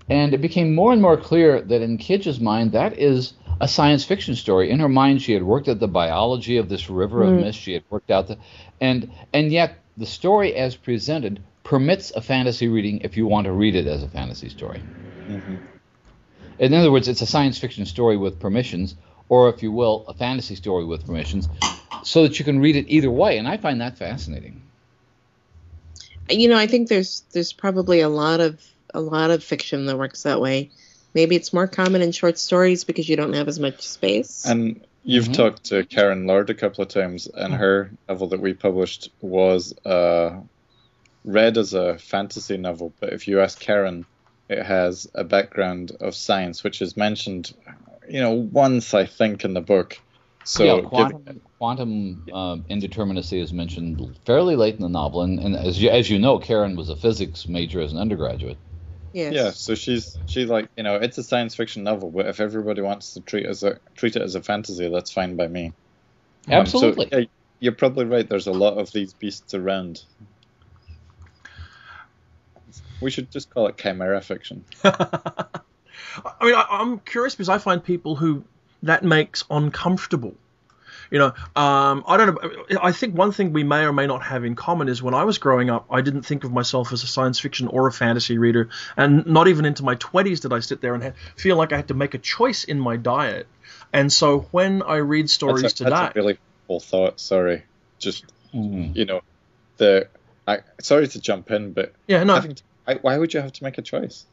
and it became more and more clear that in Kij's mind, that is a science fiction story. In her mind, she had worked out the biology of this river of Mm. mist. She had worked out the, and and yet the story as presented permits a fantasy reading if you want to read it as a fantasy story. Mm-hmm. In other words, it's a science fiction story with permissions, or if you will, a fantasy story with permissions, so that you can read it either way. And I find that fascinating. You know, I think there's there's probably a lot of a lot of fiction that works that way. Maybe it's more common in short stories because you don't have as much space. And you've Mhm. talked to Karen Lord a couple of times, and her novel that we published was uh, read as a fantasy novel. But if you ask Karen, it has a background of science, which is mentioned, you know, once I think in the book. So yeah, give- quantum, quantum um, indeterminacy is mentioned fairly late in the novel, and, and as you as you know, Karen was a physics major as an undergraduate. Yes. Yeah, so she's she's like, you know, it's a science fiction novel, but if everybody wants to treat as a treat it as a fantasy, that's fine by me. Um, so, Absolutely. yeah, you're probably right. There's a lot of these beasts around. We should just call it chimera fiction. *laughs* I mean, I, I'm curious because I find people who that makes uncomfortable. You know, um, I don't know. I think one thing we may or may not have in common is when I was growing up, I didn't think of myself as a science fiction or a fantasy reader, and not even into my 20s did I sit there and ha- feel like I had to make a choice in my diet. And so when I read stories that's a, today, that's a really cool thought. Sorry, just Mhm. you know, the I sorry to jump in, but yeah, no, having to, I, why would you have to make a choice?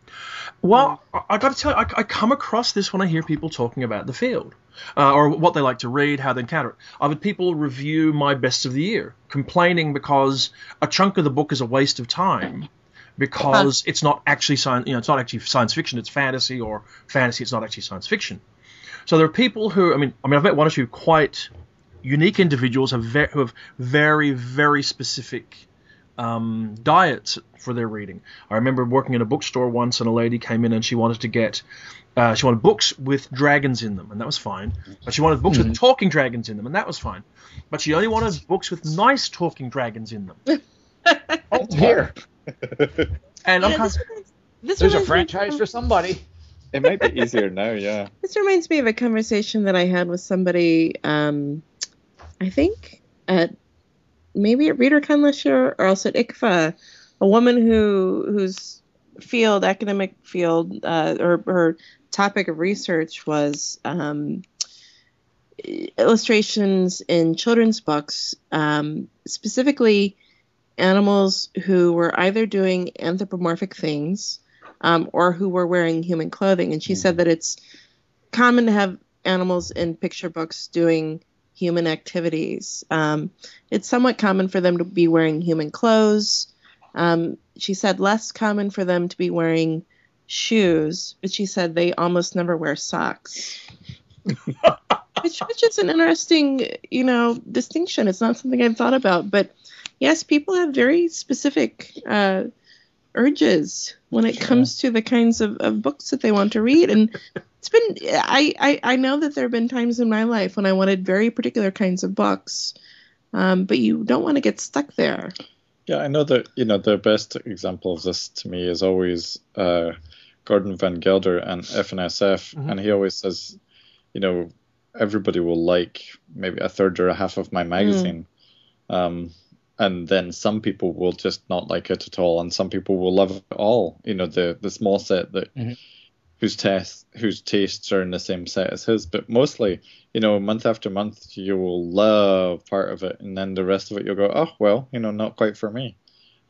Well, I, I got to tell you, I, I come across this when I hear people talking about the field, uh, or what they like to read, how they encounter it. I've had people review my best of the year, complaining because a chunk of the book is a waste of time because it's not actually science. You know, it's not actually science fiction. It's fantasy, or fantasy. It's not actually science fiction. So there are people who, I mean, I mean, I've met one or two quite unique individuals have ve- who have very, very specific um, diets for their reading. I remember working in a bookstore once, and a lady came in and she wanted to get. Uh, she wanted books with dragons in them, and that was fine. But she wanted books with talking dragons in them, and that was fine. But she only wanted books with nice talking dragons in them. *laughs* Oh, here, *laughs* And I'm Yeah, kind this, reminds- this there's a franchise of- for somebody. *laughs* It might be easier now, yeah. This reminds me of a conversation that I had with somebody, um, I think at maybe at Readercon last year or else at ICFA, a woman who whose field, academic field, uh, or her topic of research was um, illustrations in children's books, um, specifically animals who were either doing anthropomorphic things um, or who were wearing human clothing. And she said that it's common to have animals in picture books doing human activities. Um, it's somewhat common for them to be wearing human clothes. Um, she said less common for them to be wearing shoes, but she said they almost never wear socks. *laughs* which, which is an interesting, you know, distinction. It's not something I've thought about, but yes, people have very specific uh, urges when it comes to the kinds of, of books that they want to read. And it's been I, I, I know that there have been times in my life when I wanted very particular kinds of books. Um, but you don't want to get stuck there. Yeah, I know that you know the best example of this to me is always uh, Gordon Van Gelder and F&SF, Mhm. and he always says, you know, everybody will like maybe a third or a half of my magazine, um, and then some people will just not like it at all, and some people will love it all. You know, the the small set that Mhm. Whose tastes whose tastes are in the same set as his, but mostly, you know, month after month you will love part of it, and then the rest of it you'll go, oh well, you know, not quite for me,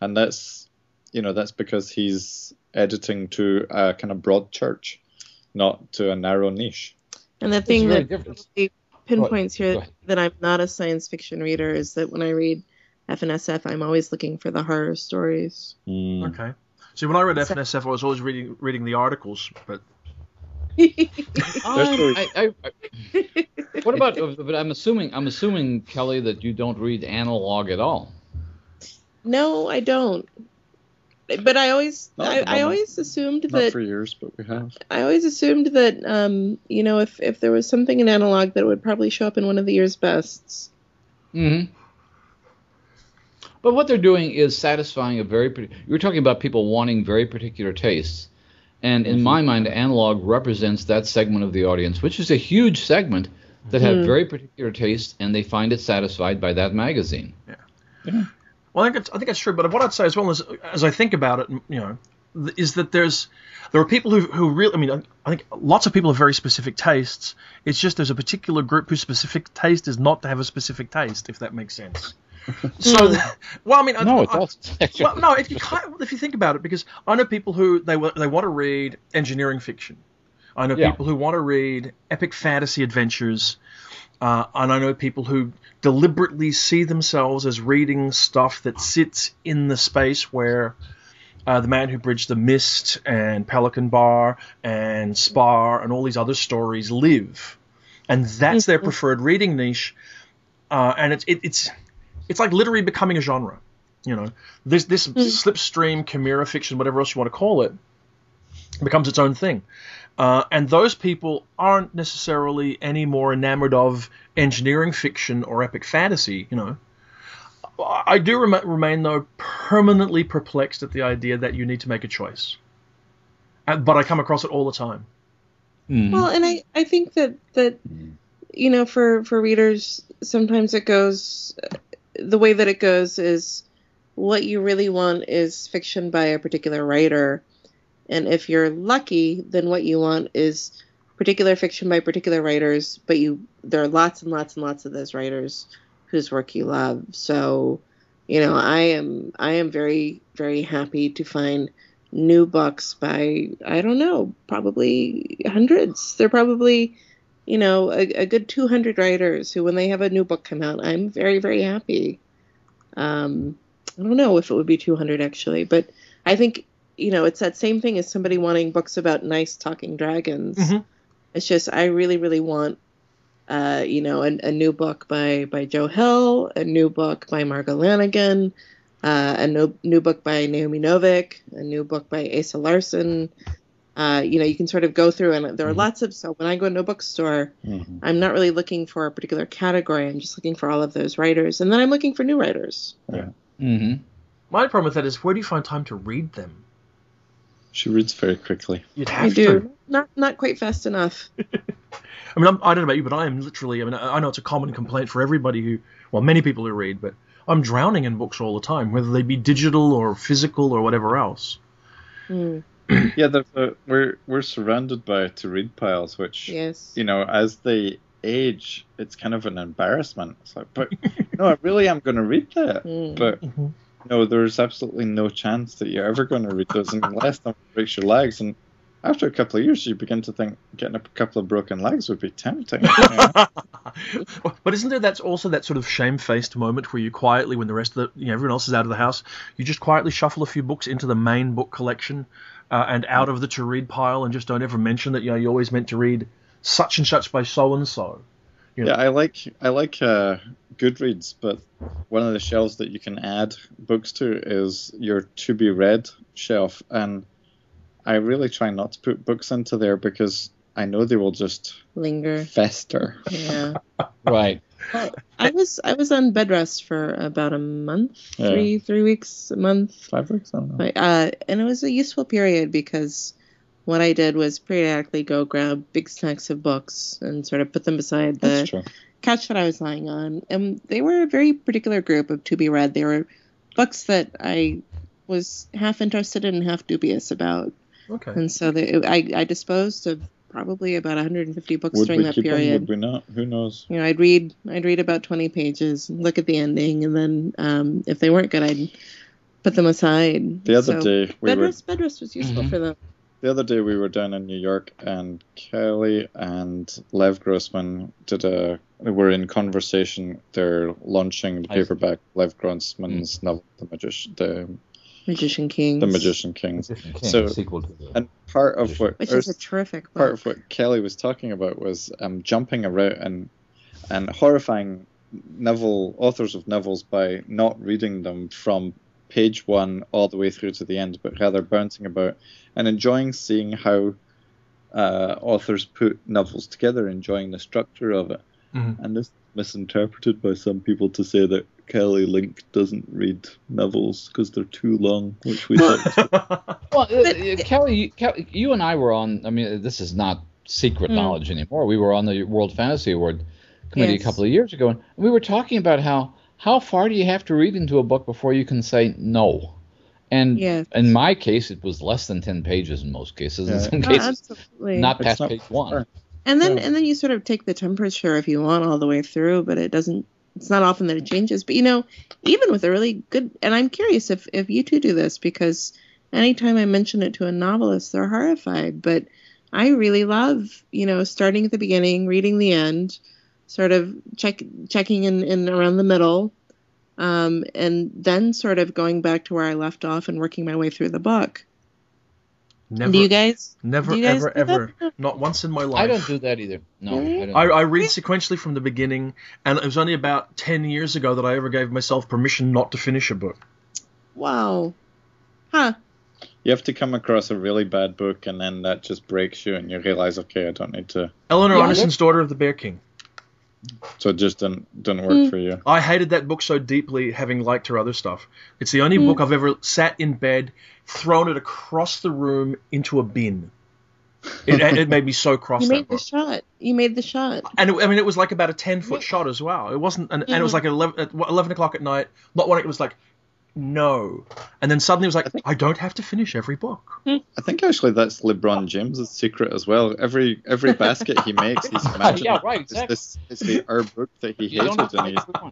and that's you know that's because he's editing to a kind of broad church, not to a narrow niche. And the thing very that different. really pinpoints here that I'm not a science fiction reader is that when I read F&SF, I'm always looking for the horror stories. Hmm. Okay. See, when I read So- F&SF, I was always reading reading the articles, but *laughs* Um, I, I, I, what about? But I'm assuming I'm assuming Kelly that you don't read analog at all. no, I don't. But I always, Not I, I always assumed Not that for years, but we have. I always assumed that um, you know, if if there was something in analog that would probably show up in one of the year's bests. hmm But what they're doing is satisfying a very. parti- You were talking about people wanting very particular tastes, and in my mind, analog represents that segment of the audience, which is a huge segment that have Mhm. very particular tastes, and they find it satisfied by that magazine. Yeah. Well, I think, it's, I think that's true. But what I'd say as well as as I think about it, you know, is that there's there are people who who really. I mean, I- I think lots of people have very specific tastes. It's just there's a particular group whose specific taste is not to have a specific taste, if that makes sense. *laughs* so, *laughs* well, I mean, I- No, it doesn't. *laughs* well, no, if you kind if you think about it, because I know people who they wa- they want to read engineering fiction. I know Yeah. people who want to read epic fantasy adventures, uh, and I know people who deliberately see themselves as reading stuff that sits in the space where uh, the Man Who Bridged the Mist and Pelican Bar and Spar and all these other stories live, and that's their preferred reading niche. Uh, and it's it, it's it's like literally becoming a genre. You know, this this slipstream chimera fiction, whatever else you want to call it, becomes its own thing. Uh, and those people aren't necessarily any more enamored of engineering fiction or epic fantasy. You know, I I do rem- remain though permanently perplexed at the idea that you need to make a choice. But I come across it all the time. Mhm. Well, and I, I think that that you know for for readers sometimes it goes the way that it goes is what you really want is fiction by a particular writer and if you're lucky then what you want is particular fiction by particular writers but you there are lots and lots and lots of those writers whose work you love so you know i am i am very very happy to find new books by I don't know, probably hundreds. They're probably, you know, a, a good 200 writers who, when they have a new book come out, I'm very very happy. Um, I don't know if it would be 200 actually, but I think you know it's that same thing as somebody wanting books about nice talking dragons. Mhm. It's just I really really want. Uh, you know, a, a new book by by Joe Hill, a new book by Margo Lanagan, uh, a no, new book by Naomi Novik, a new book by Åsa Larsson. Uh, you know, you can sort of go through, and there are lots of. So when I go into a bookstore, Mhm. I'm not really looking for a particular category. I'm just looking for all of those writers, and then I'm looking for new writers. Mhm. My problem with that is where do you find time to read them? She reads very quickly. You'd have I do not not quite fast enough. *laughs* I mean, I'm, I don't know about you, but I am literally. I mean, I I know it's a common complaint for everybody who, well, many people who read, but I'm drowning in books all the time, whether they be digital or physical or whatever else. Hmm, *clears throat* Yeah, there's a, we're we're surrounded by to read piles, which yes. you know, as they age, it's kind of an embarrassment. It's like, but *laughs* no, I really am going to read that. Mm. But Mhm. no, there's absolutely no chance that you're ever going to read those unless them breaks your legs. And after a couple of years, you begin to think getting a couple of broken legs would be tempting. you know? *laughs* but isn't there that's also that sort of shamefaced moment where you quietly, when the rest of the, you know, everyone else is out of the house, you just quietly shuffle a few books into the main book collection uh, and out of the to read pile, and just don't ever mention that you know you always meant to read such and such by so and so. You know, Yeah, I like I like uh, Goodreads, but one of the shelves that you can add books to is your to be read shelf, and I really try not to put books into there because I know they will just Linger. fester. Yeah. *laughs* Right. I was I was on bed rest for about a month, Yeah. three three weeks, a month. Five weeks, I don't know. Uh, and it was a useful period because what I did was periodically go grab big stacks of books and sort of put them beside the couch that I was lying on. And they were a very particular group of to be read. They were books that I was half interested in and half dubious about. okay. And so they, I, I disposed of probably about 150 books Would during that period. them? Would we not? Who knows? you know, I'd read I'd read about 20 pages, look at the ending, and then um, if they weren't good, I'd put them aside. The other So day we bed were rest, bed rest was useful Mhm. for them. the other day we were down in New York and Kelly and Lev Grossman did a they were in conversation. They're launching the paperback Lev Grossman's novel, The Magician, the Magician Kings, The Magician Kings. King, So- sequel to the. And part of what which is a Urs- terrific part book. of what Kelly was talking about was um, jumping around and and horrifying novel authors of novels by not reading them from page one all the way through to the end, but rather bouncing about and enjoying seeing how uh, authors put novels together, enjoying the structure of it. Mhm. And this misinterpreted by some people to say that Kelly Link doesn't read novels because they're too long, which we *laughs* thought. Well, uh, uh, Kelly, you- Kelly, you and I were on. I mean, this is not secret Hmm. knowledge anymore. We were on the World Fantasy Award committee Yes. a couple of years ago, and we were talking about how how far do you have to read into a book before you can say no? And Yes. in my case, it was less than ten pages in most cases. In some Oh, cases, absolutely. not past not page far. one. and then Yeah. and then you sort of take the temperature if you want all the way through, but it doesn't. It's not often that it changes. But you know, even with a really good, and I'm curious if if you two do this because anytime I mention it to a novelist, they're horrified. But I really love, you know, starting at the beginning, reading the end, sort of check checking in, in around the middle, um, and then sort of going back to where I left off and working my way through the book. Never, do you guys? never, you guys ever, ever, not once in my life. I don't do that either. No, Really? I don't. I, I read sequentially from the beginning, and it was only about 10 years ago that I ever gave myself permission not to finish a book. Wow. Huh. You have to come across a really bad book, and then that just breaks you, and you realize, okay, I don't need to. Eleanor Yeah, Anderson's Daughter of the Bear King. So it just didn't didn't work Mm. for you. I hated that book so deeply, having liked her other stuff. It's the only Hmm. book I've ever sat in bed, thrown it across the room into a bin. It, it made me so *laughs* cross You that made the book. shot. You made the shot. And it, I mean, it was like about a 10 foot shot as well. It wasn't, and, and it was like 11, at 11 o'clock at night. Not one, it was like, no. And then suddenly it was like, I don't have to finish every book. I think actually that's LeBron James's secret as well. Every every basket he makes, he's *laughs* imagining Yeah, right, it's exactly. this it's the our book that he You don't have hated, and he's the one.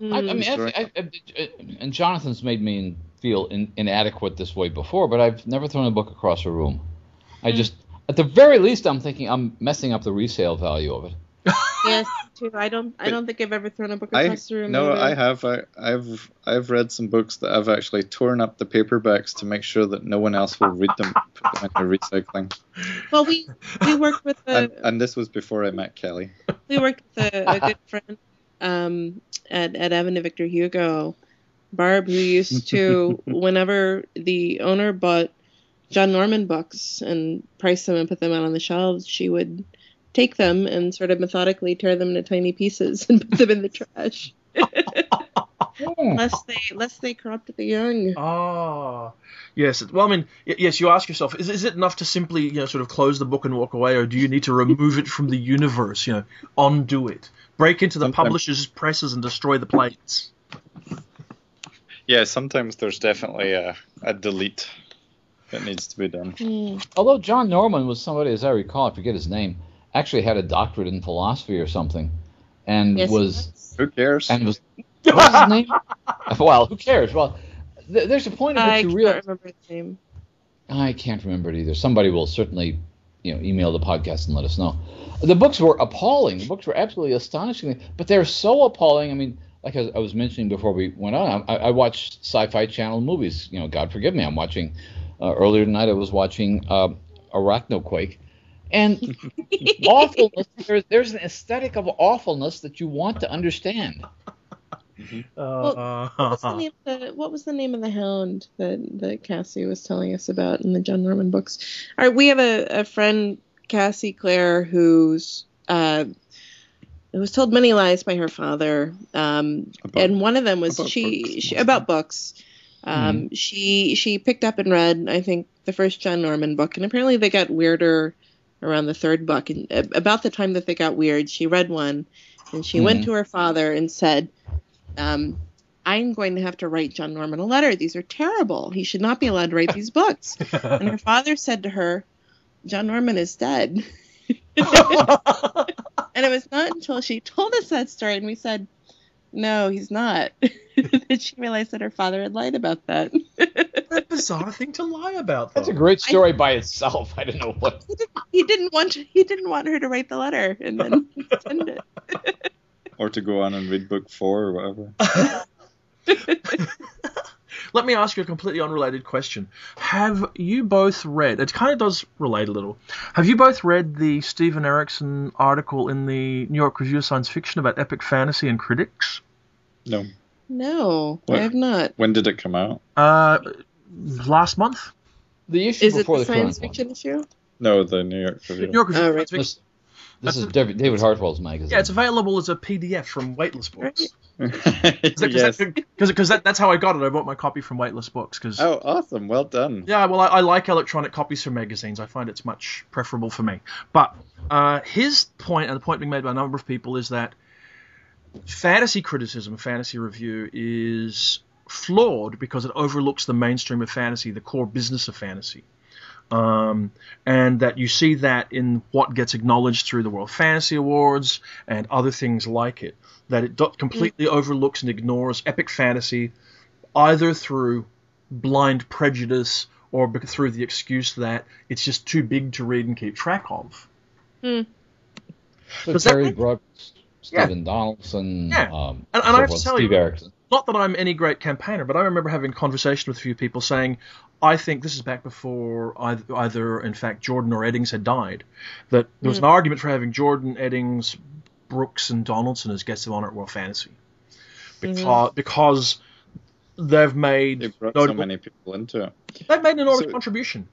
Mm. I, I mean, I, I, I, and Jonathan's made me feel in, inadequate this way before, but I've never thrown a book across a room. I just, at the very least, I'm thinking I'm messing up the resale value of it. *laughs* yes, too. I don't. I don't think I've ever thrown a book I across the room. no, either. I have. I, I've I've read some books that I've actually torn up the paperbacks to make sure that no one else will read them, put them into recycling. Well, we we worked with a And, and this was before I met Kelly. we worked with a, a good *laughs* friend um, at at and Victor Hugo, Barb, who used to *laughs* whenever the owner bought John Norman books and priced them and put them out on the shelves, she would take them and sort of methodically tear them into tiny pieces and put them in the trash. *laughs* lest they lest they corrupt the young. Ah, yes. Well, I mean, y- yes. You ask yourself, is, is it enough to simply, you know, sort of close the book and walk away, or do you need to remove it from the universe? You know, undo it, break into the Sometimes- publishers' presses and destroy the plates. Yeah, sometimes there's definitely a, a delete that needs to be done. Hmm. Although John Norman was somebody, as I recall, I forget his name, actually had a doctorate in philosophy or something, and Yes, was Who cares? and was what's his name? *laughs* well, who cares? Well, th- there's a point at I which can't you realize remember his name. I can't remember it either. Somebody will certainly, you know, email the podcast and let us know. The books were appalling. The books were absolutely astonishing, but they're so appalling. I mean, like I I was mentioning before we went on, I, I watch Sci-Fi Channel movies. You know, God forgive me, I'm watching. Uh, earlier tonight, I was watching uh, Arachnoquake, And *laughs* awfulness, there's, there's an aesthetic of awfulness that you want to understand. Uh, What was, the name of the, what was the name of the hound that, that Cassie was telling us about in the John Norman books? All right, we have a, a friend, Cassie Clare, who's uh, who was told many lies by her father, um, About- and one of them was about she, books, she about books. Um, She she picked up and read, I think, the first John Norman book, and apparently they got weirder around the third book. And uh, about the time that they got weird, she read one, and she went Mhm. to her father and said, um, "I'm going to have to write John Norman a letter. These are terrible. He should not be allowed to write these *laughs* books." and her *laughs* father said to her, "John Norman is dead." *laughs* And it was not until she told us that story and we said, no, he's not, *laughs* that she realized that her father had lied about that. a bizarre thing to lie about. That's a great story by itself. *laughs* I don't know what. he, didn't, he didn't want he didn't want her to write the letter, and then *laughs* he sent it. Or to go on and read book four or whatever. Let me ask you a completely unrelated question. Have you both read? It kind of does relate a little. Have you both read the Steven Erikson article in the New York Review of Science Fiction about epic fantasy and critics? No. No, What? I have not. When did it come out? Uh, last month. The issue Is it before the the, science current fiction issue? No, the New York New Review. York Review Oh, right. Science one. Fiction. This, this is That's David, David Hartwell's magazine. Yeah, it's available as a PDF from Weightless Books. *laughs* yes. Because that, that's how I got it. I bought my copy from Weightless Books. Cause, Oh, awesome. Well done. Yeah, well, I, I like electronic copies from magazines. I find it's much preferable for me. But uh, his point, and the point being made by a number of people, is that fantasy criticism, fantasy review, is flawed because it overlooks the mainstream of fantasy, the core business of fantasy. Um, and that you see that in what gets acknowledged through the World Fantasy Awards and other things like it. That it do- completely overlooks and ignores epic fantasy, either through blind prejudice or bec- through the excuse that it's just too big to read and keep track of. So Does that Terry Brooks, Stephen Donaldson, Yeah. um, And- and I have to tell Steve you- Erikson. Not that I'm any great campaigner, but I remember having a conversation with a few people saying, I think this is back before either, either in fact, Jordan or Eddings had died, that there was an hmm. argument for having Jordan, Eddings, Brooks, and Donaldson as guests of honor at World Fantasy. Hmm. Because, because they've made They brought so many people into it. they've made an enormous So- contribution.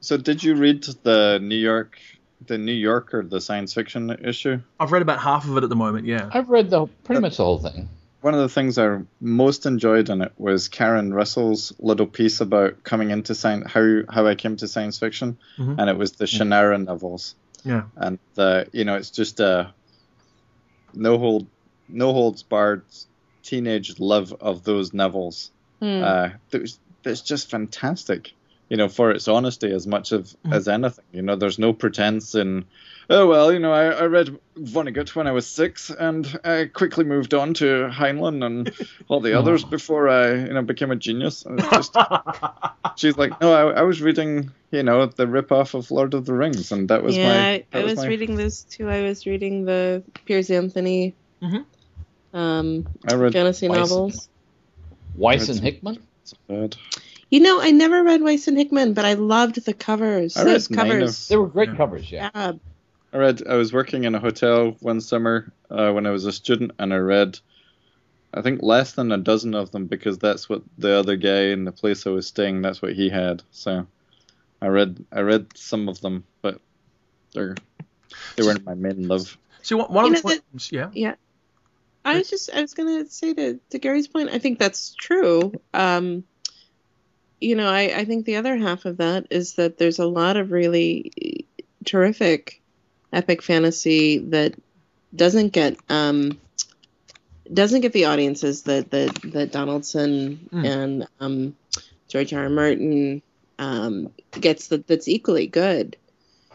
So, did you read the New York, the New Yorker, the science fiction issue? I've read about half of it at the moment, yeah. I've read the pretty much the whole thing. One of the things I most enjoyed in it was Karen Russell's little piece about coming into science, how how I came to science fiction, Mhm. and it was the Shannara novels, Yeah. and uh, you know it's just a no hold, no holds barred teenage love of those novels. Hmm. Uh, there's it's just fantastic, you know, for its honesty as much of Mhm. as anything. You know, there's no pretense in, oh well, you know, I, I read Vonnegut when I was six, and I quickly moved on to Heinlein and *laughs* all the others before I, you know, became a genius. And it's *laughs* just, she's like, no, I, I was reading, you know, the ripoff of Lord of the Rings, and that was yeah, my. I, I was my- reading this too. I was reading the Piers Anthony Mhm. um, I read fantasy Weiss. novels. Weiss and Hickman. bad. You know, I never read Weiss and Hickman, but I loved the covers. I read Those nine of- covers. They were great Yeah. covers, yeah. Yeah. I read. I was working in a hotel one summer uh, when I was a student, and I read, I think less than a dozen of them because that's what the other guy in the place I was staying. That's what he had. So, I read. I read some of them, but they're they weren't my main love. See, one, one You of the know, the- yeah. Yeah. I was just I was gonna say to, to Gary's point, I think that's true. Um you know, I, I think the other half of that is that there's a lot of really terrific epic fantasy that doesn't get um doesn't get the audiences that that, that Donaldson Mm. and um George R. R. Martin um gets that that's equally good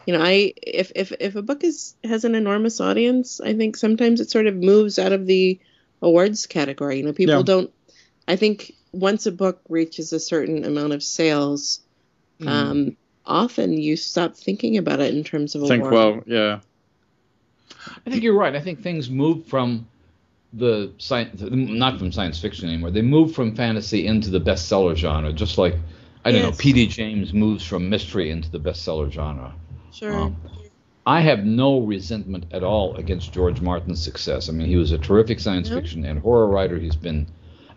you know i if if if a book is has an enormous audience i think sometimes it sort of moves out of the awards category you know people Yeah. don't i think once a book reaches a certain amount of sales Hmm. um often you stop thinking about it in terms of I think award. well, yeah, I think you're right. I think things move from the science, not from science fiction anymore. They move from fantasy into the bestseller genre, just like I don't know. Yes. P.D. James moves from mystery into the bestseller genre. sure Um, I have no resentment at all against George Martin's success. I mean, he was a terrific science Nope. fiction and horror writer. He's been,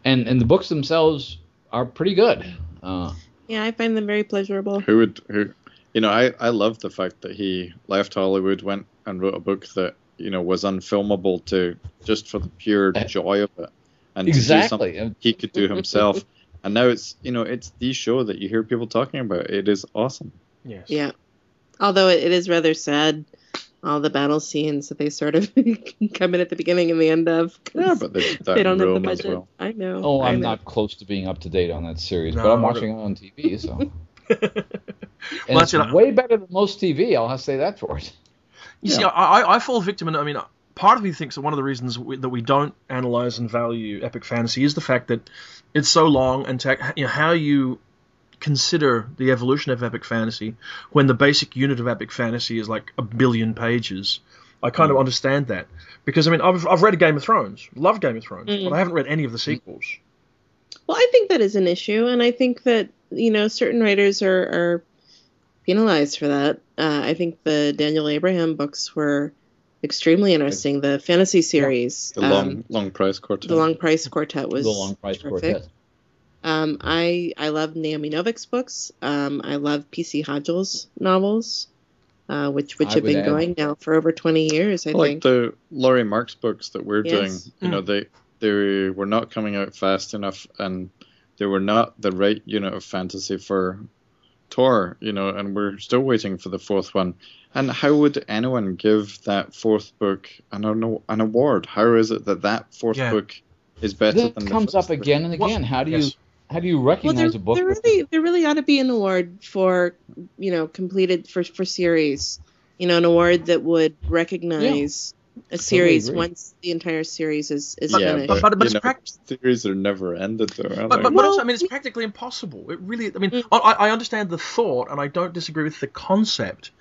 and and the books themselves are pretty good. Uh, Yeah, I find them very pleasurable. Who would who? You know, I I love the fact that he left Hollywood, went and wrote a book that you know was unfilmable to just for the pure Uh, joy of it, and to something exactly. He could do himself. *laughs* and now it's you know it's the show that you hear people talking about. It is awesome. Yes. Yeah. Although it, it is rather sad, all the battle scenes that they sort of *laughs* come in at the beginning and the end of. Yeah, but *laughs* they that they don't have the budget. well. I know. Oh, I I'm know. not close to being up to date on that series, but I'm watching it on TV, so *laughs* and Well, it's that's it. way better than most TV. I'll have to say that for it. You see, I, I I fall victim, and I mean, part of me thinks that one of the reasons we, that we don't analyze and value epic fantasy is the fact that it's so long, and ta- you know, how you consider the evolution of epic fantasy when the basic unit of epic fantasy is like a billion pages. I kind of understand that because I mean I've, I've read Game of Thrones, love Game of Thrones, Mm. but I haven't read any of the sequels. Well, I think that is an issue, and I think that you know certain writers are, are penalized for that. Uh, I think the Daniel Abraham books were extremely interesting. The fantasy series, The um, long long price quartet. the Long Price Quartet was the Long Price terrific. Quartet. Um, I I love Naomi Novik's books. Um, I love P.C. Hodgell's novels, uh, which which I have been add- going now for over twenty years. I like think. the Laurie Marks books that we're Yes. doing, you know, they they were not coming out fast enough, and they were not the right unit of fantasy for Tor, you know, and we're still waiting for the fourth one. And how would anyone give that fourth book an an, an award? How is it that that fourth Yeah. book is better This than the comes up first book? again and Well, again. How do yes. you how do you well, recognize there, a book? there really there really ought to be an award for you know completed for for series. You know, an award that would recognize a series agree. once the entire series is is Yeah, finished. but, But- but you it's know, prac- theories are never ended, though, are But, but, they? but Well- also, I mean, it's practically impossible. It really, I mean, Mm. I, I understand the thought, and I don't disagree with the concept.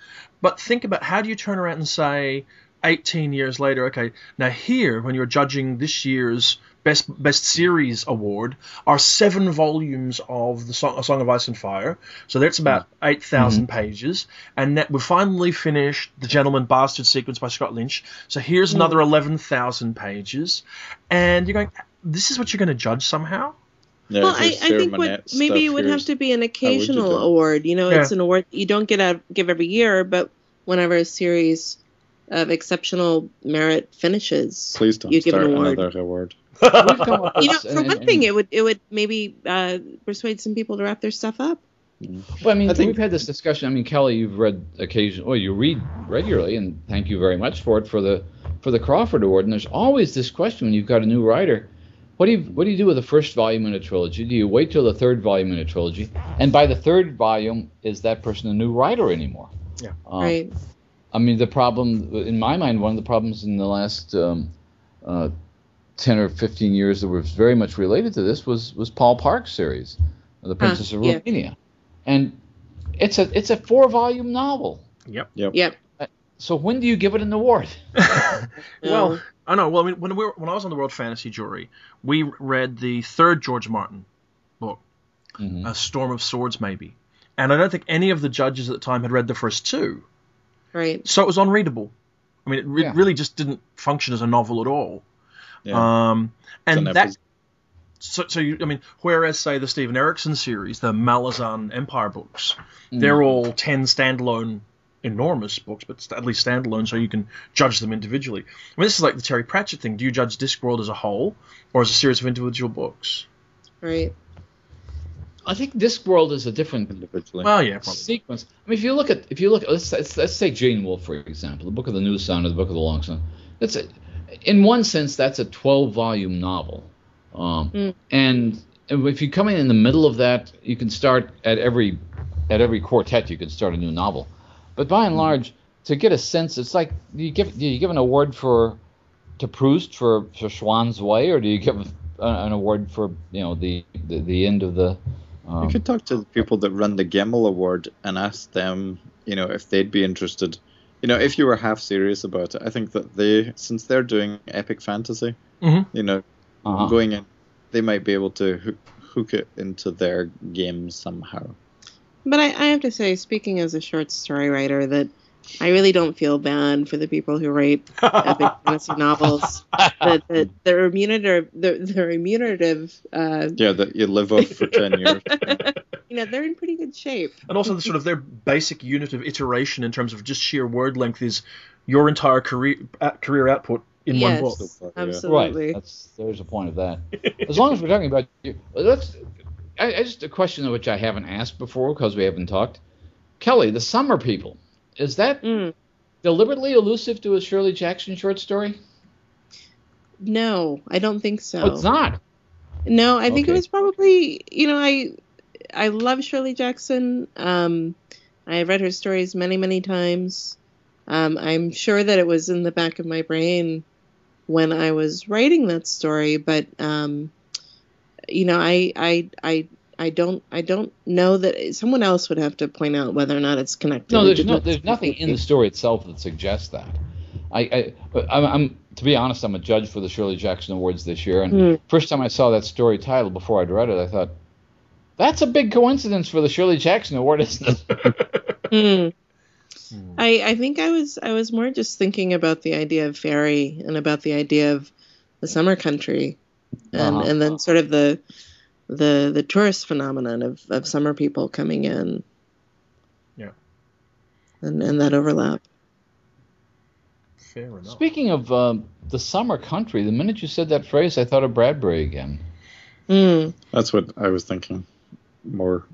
But think about how do you turn around and say, 18 years later, okay, now here, when you're judging this year's best best series award, are seven volumes of the Song, A Song of Ice and Fire. So that's about mm. 8,000 mm-hmm. pages, and that we finally finished the Gentleman Bastard sequence by Scott Lynch. So here's mm. another 11,000 pages, and you're going, this is what you're going to judge somehow. Yeah, well, I, I think what maybe it would have to be an would you occasional award. You know, Yeah. it's an award you don't get out give every year, but whenever a series of exceptional merit finishes, Please don't you give an start award. another award. We've come *laughs* You know, for and- one and- thing, it would it would maybe uh, persuade some people to wrap their stuff up. Well, I mean, I think- we've had this discussion. I mean, Kelly, you've read occasionally, Well, you read regularly, and thank you very much for it for the for the Crawford Award. And there's always this question when you've got a new writer. What do you what do you do with the first volume in a trilogy? Do you wait till the third volume in a trilogy? And by the third volume, is that person a new writer anymore? Yeah. Um, right. I mean, the problem, in my mind, one of the problems in the last um, uh, 10 or 15 years that was very much related to this was, was Paul Park's series, The Princess of yeah. Romania. And it's a, it's a four volume novel. Yep. Yep. So when do you give it an award? *laughs* Well, I know. Well, I mean, when we were, when I was on the World Fantasy Jury, we read the third George Martin book, Mhm. A Storm of Swords, maybe, and I don't think any of the judges at the time had read the first two, right. so it was unreadable. I mean, it re- Yeah. really just didn't function as a novel at all. Yeah. Um, and an that episode. so, so you, I mean, whereas say the Steven Erikson series, the Malazan Empire books, Mm. they're all ten standalone, enormous books, but at least standalone, so you can judge them individually. I mean, this is like the Terry Pratchett thing. Do you judge Discworld as a whole, or as a series of individual books? Right. I think Discworld is a different individually. Well, yeah, probably. sequence. I mean, if you look at if you look, let's let's, let's take Gene Wolfe for example, the Book of the New Sun or the Book of the Long Sun. That's a, in one sense that's a 12 volume novel, um, Mm. and if you come in in the middle of that, you can start at every at every quartet you can start a new novel. But by and large, to get a sense, it's like do you give do you give an award for to Proust for, for Swann's Way, or do you give a, an award for you know the the, the end of the um, You could talk to the people that run the Gemmell Award and ask them, you know, if they'd be interested. You know, if you were half serious about it, I think that they, since they're doing epic fantasy, Mhm. you know, uh-huh. going in, they might be able to hook, hook it into their game somehow. But I, I have to say, speaking as a short story writer, that I really don't feel bad for the people who write epic *laughs* fantasy novels. The, the, the remunerative, the, the remunerative, uh, Yeah, that you live off for ten years. *laughs* you know, they're in pretty good shape. And also, the sort of their basic unit of iteration in terms of just sheer word length is your entire career uh, career output in one book. Yeah. absolutely. Right. That's there's a point of that. As long as we're talking about, let's. I, I just a question which I haven't asked before because we haven't talked. Kelly, the Summer People, is that Mm. deliberately elusive to a Shirley Jackson short story? No, I don't think so. Oh, it's not. No, I think it was probably you know I I love Shirley Jackson. Um, I have read her stories many many times. Um, I'm sure that it was in the back of my brain when I was writing that story, but um, you know I I I. I don't. I don't know that someone else would have to point out whether or not it's connected. No, there's no, there's nothing in the story itself that suggests that. I, I but I'm, I'm to be honest, I'm a judge for the Shirley Jackson Awards this year, and Hmm. first time I saw that story title before I'd read it, I thought, that's a big coincidence for the Shirley Jackson Award, isn't it? *laughs* Hmm. I, I think I was I was more just thinking about the idea of fairy and about the idea of the summer country and Uh-huh. and then sort of the the the tourist phenomenon of, of summer people coming in. Yeah. And and that overlap. Fair enough. Speaking of um, the summer country, the minute you said that phrase, I thought of Bradbury again. Mm. That's what I was thinking more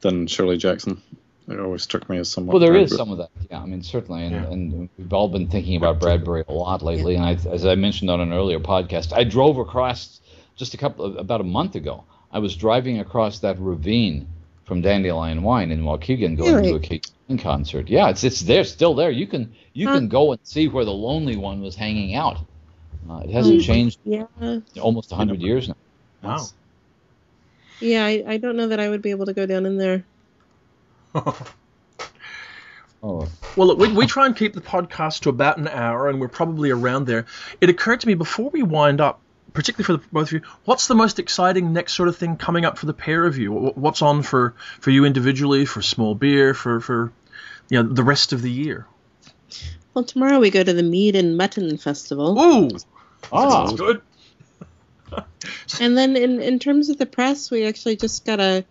than Shirley Jackson. It always struck me as somewhat. Well, there is Bradbury. some of that, yeah. I mean, certainly, and, Yeah. and we've all been thinking about Bradbury a lot lately. And I, as I mentioned on an earlier podcast, I drove across just a couple of, about a month ago. I was driving across that ravine from Dandelion Wine in Waukegan, going Really? to a Kate concert. Yeah, it's it's there, still there. You can you Huh. can go and see where the lonely one was hanging out. Uh, it hasn't Mm. changed Yeah. in almost hundred years now. Wow. Yeah, I, I don't know that I would be able to go down in there. *laughs* Oh, Well, look, we, we try and keep the podcast to about an hour, and we're probably around there. It occurred to me before we wind up, particularly for the, both of you, what's the most exciting next sort of thing coming up for the pair of you? What's on for, for you individually, for small beer, for, for you know, the rest of the year? Well, tomorrow we go to the Mead and Mutton Festival. Ooh, ah, that's good. *laughs* And then in, in terms of the press, we actually just got a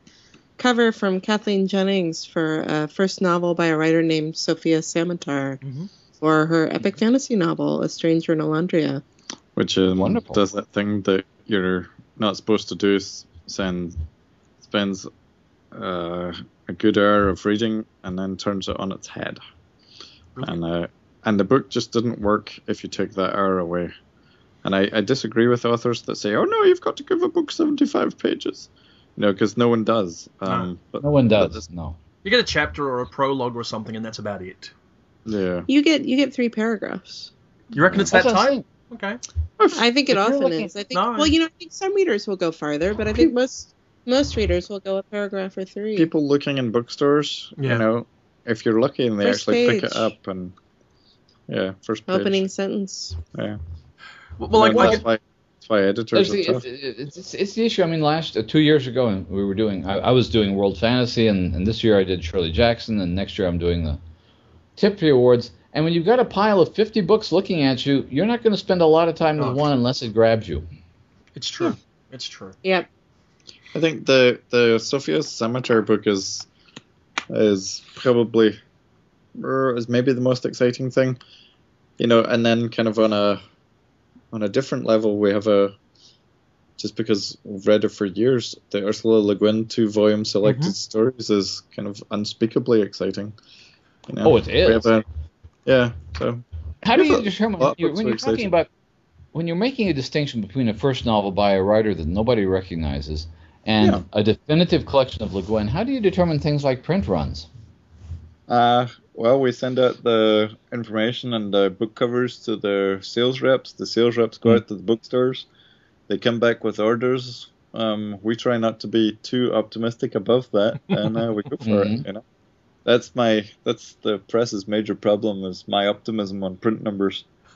cover from Kathleen Jennings for a first novel by a writer named Sofia Samatar Mhm. for her epic fantasy novel, A Stranger in Olondria. Which um, Wonderful. does that thing that you're not supposed to do, s- send spends uh, a good hour of reading and then turns it on its head. And uh, and the book just didn't work if you take that hour away. And I, I disagree with authors that say, "Oh no, you've got to give a book 75 pages," you know, because no one does. Um, but no one does. this- No. You get a chapter or a prologue or something, and that's about it. yeah. You get you get three paragraphs. You reckon it's that That's time? Saying. Okay. I think it If often looking- is. I think No, well, you know, I think some readers will go farther, but I think most most readers will go a paragraph or three. People looking in bookstores, Yeah. you know, if you're lucky and they First actually pick it up and yeah, first page. Opening sentence. Yeah. Well, like, No, like that's why that's why editors There's the, it's, it's, it's, it's the issue. I mean, last uh, two years ago, and we were doing. I, I was doing World Fantasy, and, and this year I did Shirley Jackson, and next year I'm doing the Tiptree Awards. And when you've got a pile of 50 books looking at you, you're not going to spend a lot of time with Oh. one unless it grabs you. it's true. It's true. Yep. I think the the Sofia Samatar book is is probably er, is maybe the most exciting thing, you know. And then kind of on a on a different level, we have a just because we've read it for years, the Ursula Le Guin two volume selected Mhm. stories is kind of unspeakably exciting. You know? Oh, it is. We have a, yeah. So How do you determine lot you're, when you're talking about when you're making a distinction between a first novel by a writer that nobody recognizes and Yeah. a definitive collection of Le Guin? How do you determine things like print runs? Uh, well, we send out the information and the book covers to the sales reps. The sales reps go Hmm. out to the bookstores. They come back with orders. Um, we try not to be too optimistic above that, and uh, we go for Mhm. it. You know, that's my that's the press's major problem is my optimism on print numbers. *laughs*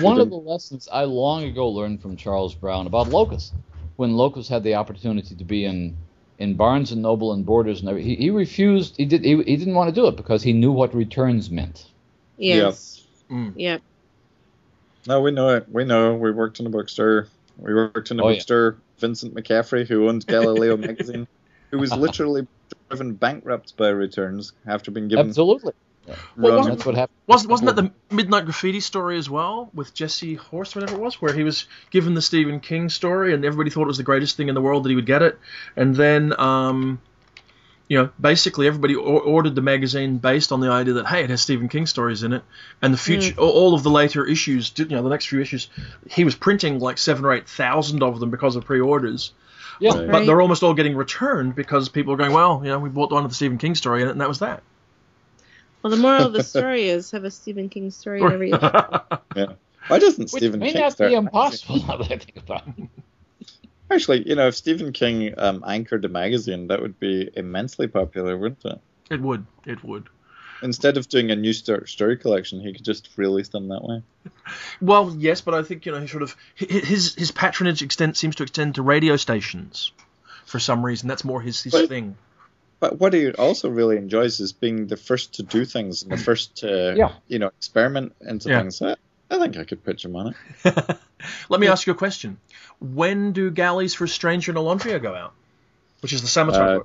One of the lessons I long ago learned from Charles Brown about Locus, when Locus had the opportunity to be in in Barnes and Noble and Borders and every, he, he refused. He did. He, he didn't want to do it because he knew what returns meant. Yes. Mm. Yeah. No, we know it. We know. We worked in a bookstore. We worked in a Oh, yeah. bookstore. Vincent McCaffrey, who owned Galileo *laughs* magazine, who was literally driven bankrupt by returns after being given Absolutely. Well, wasn't- That's what happened. Wasn't wasn't that the Midnight Graffiti story as well with Jesse Horst, whatever it was, where he was given the Stephen King story and everybody thought it was the greatest thing in the world that he would get it, and then um, you know basically everybody or- ordered the magazine based on the idea that hey it has Stephen King stories in it, and the future all- all of the later issues, did- you know the next few issues, he was printing like seven or eight thousand of them because of pre-orders. Yeah. Right. But they're almost all getting returned because people are going, well, you know, we bought the one of the Stephen King story in it, and that was that. Well, the moral of the *laughs* story is have a Stephen King story in every *laughs* issue. Why doesn't Which Stephen may King not start be a magazine? impossible *laughs* now that I think about it. Actually, you know, if Stephen King um, anchored a magazine, that would be immensely popular, wouldn't it? it would, it would. Instead of doing a new sto- story collection, he could just release them that way. Well, yes, but I think you know he sort of his his patronage extent seems to extend to radio stations for some reason. That's more his his But- thing. But what he also really enjoys is being the first to do things and the *clears throat* first to, Yeah. you know, experiment into Yeah. things. I, I think I could pitch him on it. *laughs* Let me ask you a question. When do galleys for Stranger in a Olondria go out? Which is the summertime Uh.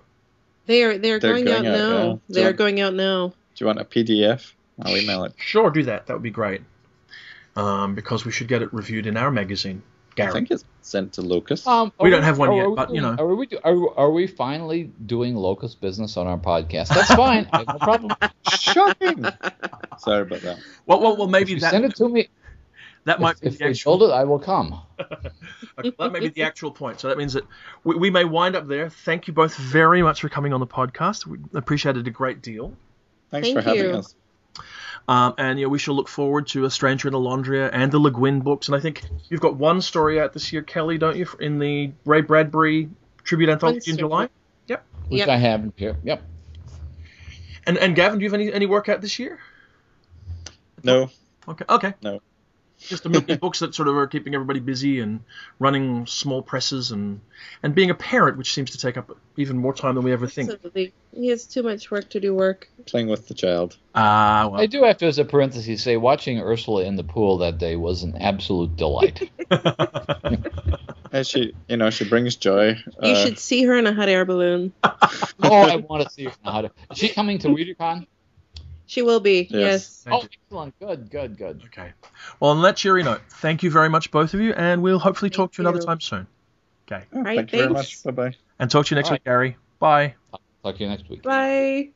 They are they are They're going, going out, out now. now. They are going out now. Do you want a PDF? I'll email it. Sure, do that. That would be great. Um, because we should get it reviewed in our magazine, I Gary. think it's sent to Locus. Um, We don't have one yet, we but, you know. Are we, do- are, are we finally doing Locus business on our podcast? That's fine. I have no problem. Shocking! Sorry about that. Well, well, well, maybe If you that send it to me. that might If, be if the they actual. sold it, I will come. *laughs* Okay, that may be the actual point. So that means that we, we may wind up there. Thank you both very much for coming on the podcast. We appreciate it a great deal. Thanks Thank for having you. us. Um, and you know, we shall look forward to A Stranger in Olondria and the Le Guin books. And I think you've got one story out this year, Kelly, don't you, in the Ray Bradbury tribute anthology in July? Yep. Which Yep. I have here. Yep. And and Gavin, do you have any any work out this year? No, Okay, okay. No. Just the many *laughs* books that sort of are keeping everybody busy and running small presses and and being a parent, which seems to take up even more time than we ever think. Absolutely. He has too much work to do work. playing with the child. Ah, well. I do have to, as a parenthesis, say watching Ursula in the pool that day was an absolute delight. *laughs* Yeah, she, you know, she brings joy. You Uh, should see her in a hot air balloon. *laughs* oh, I want to see her now. How to, is she coming to Readercon? She will be. Yes. Yes. Oh, you. excellent. Good, good, good. Okay. Well, on that cheery note, thank you very much, both of you, and we'll hopefully talk to you another time soon. Okay. oh, Right, thank you very thanks. much. Bye bye. And talk to you next All week, Gary. Bye. Talk to you next week. Bye.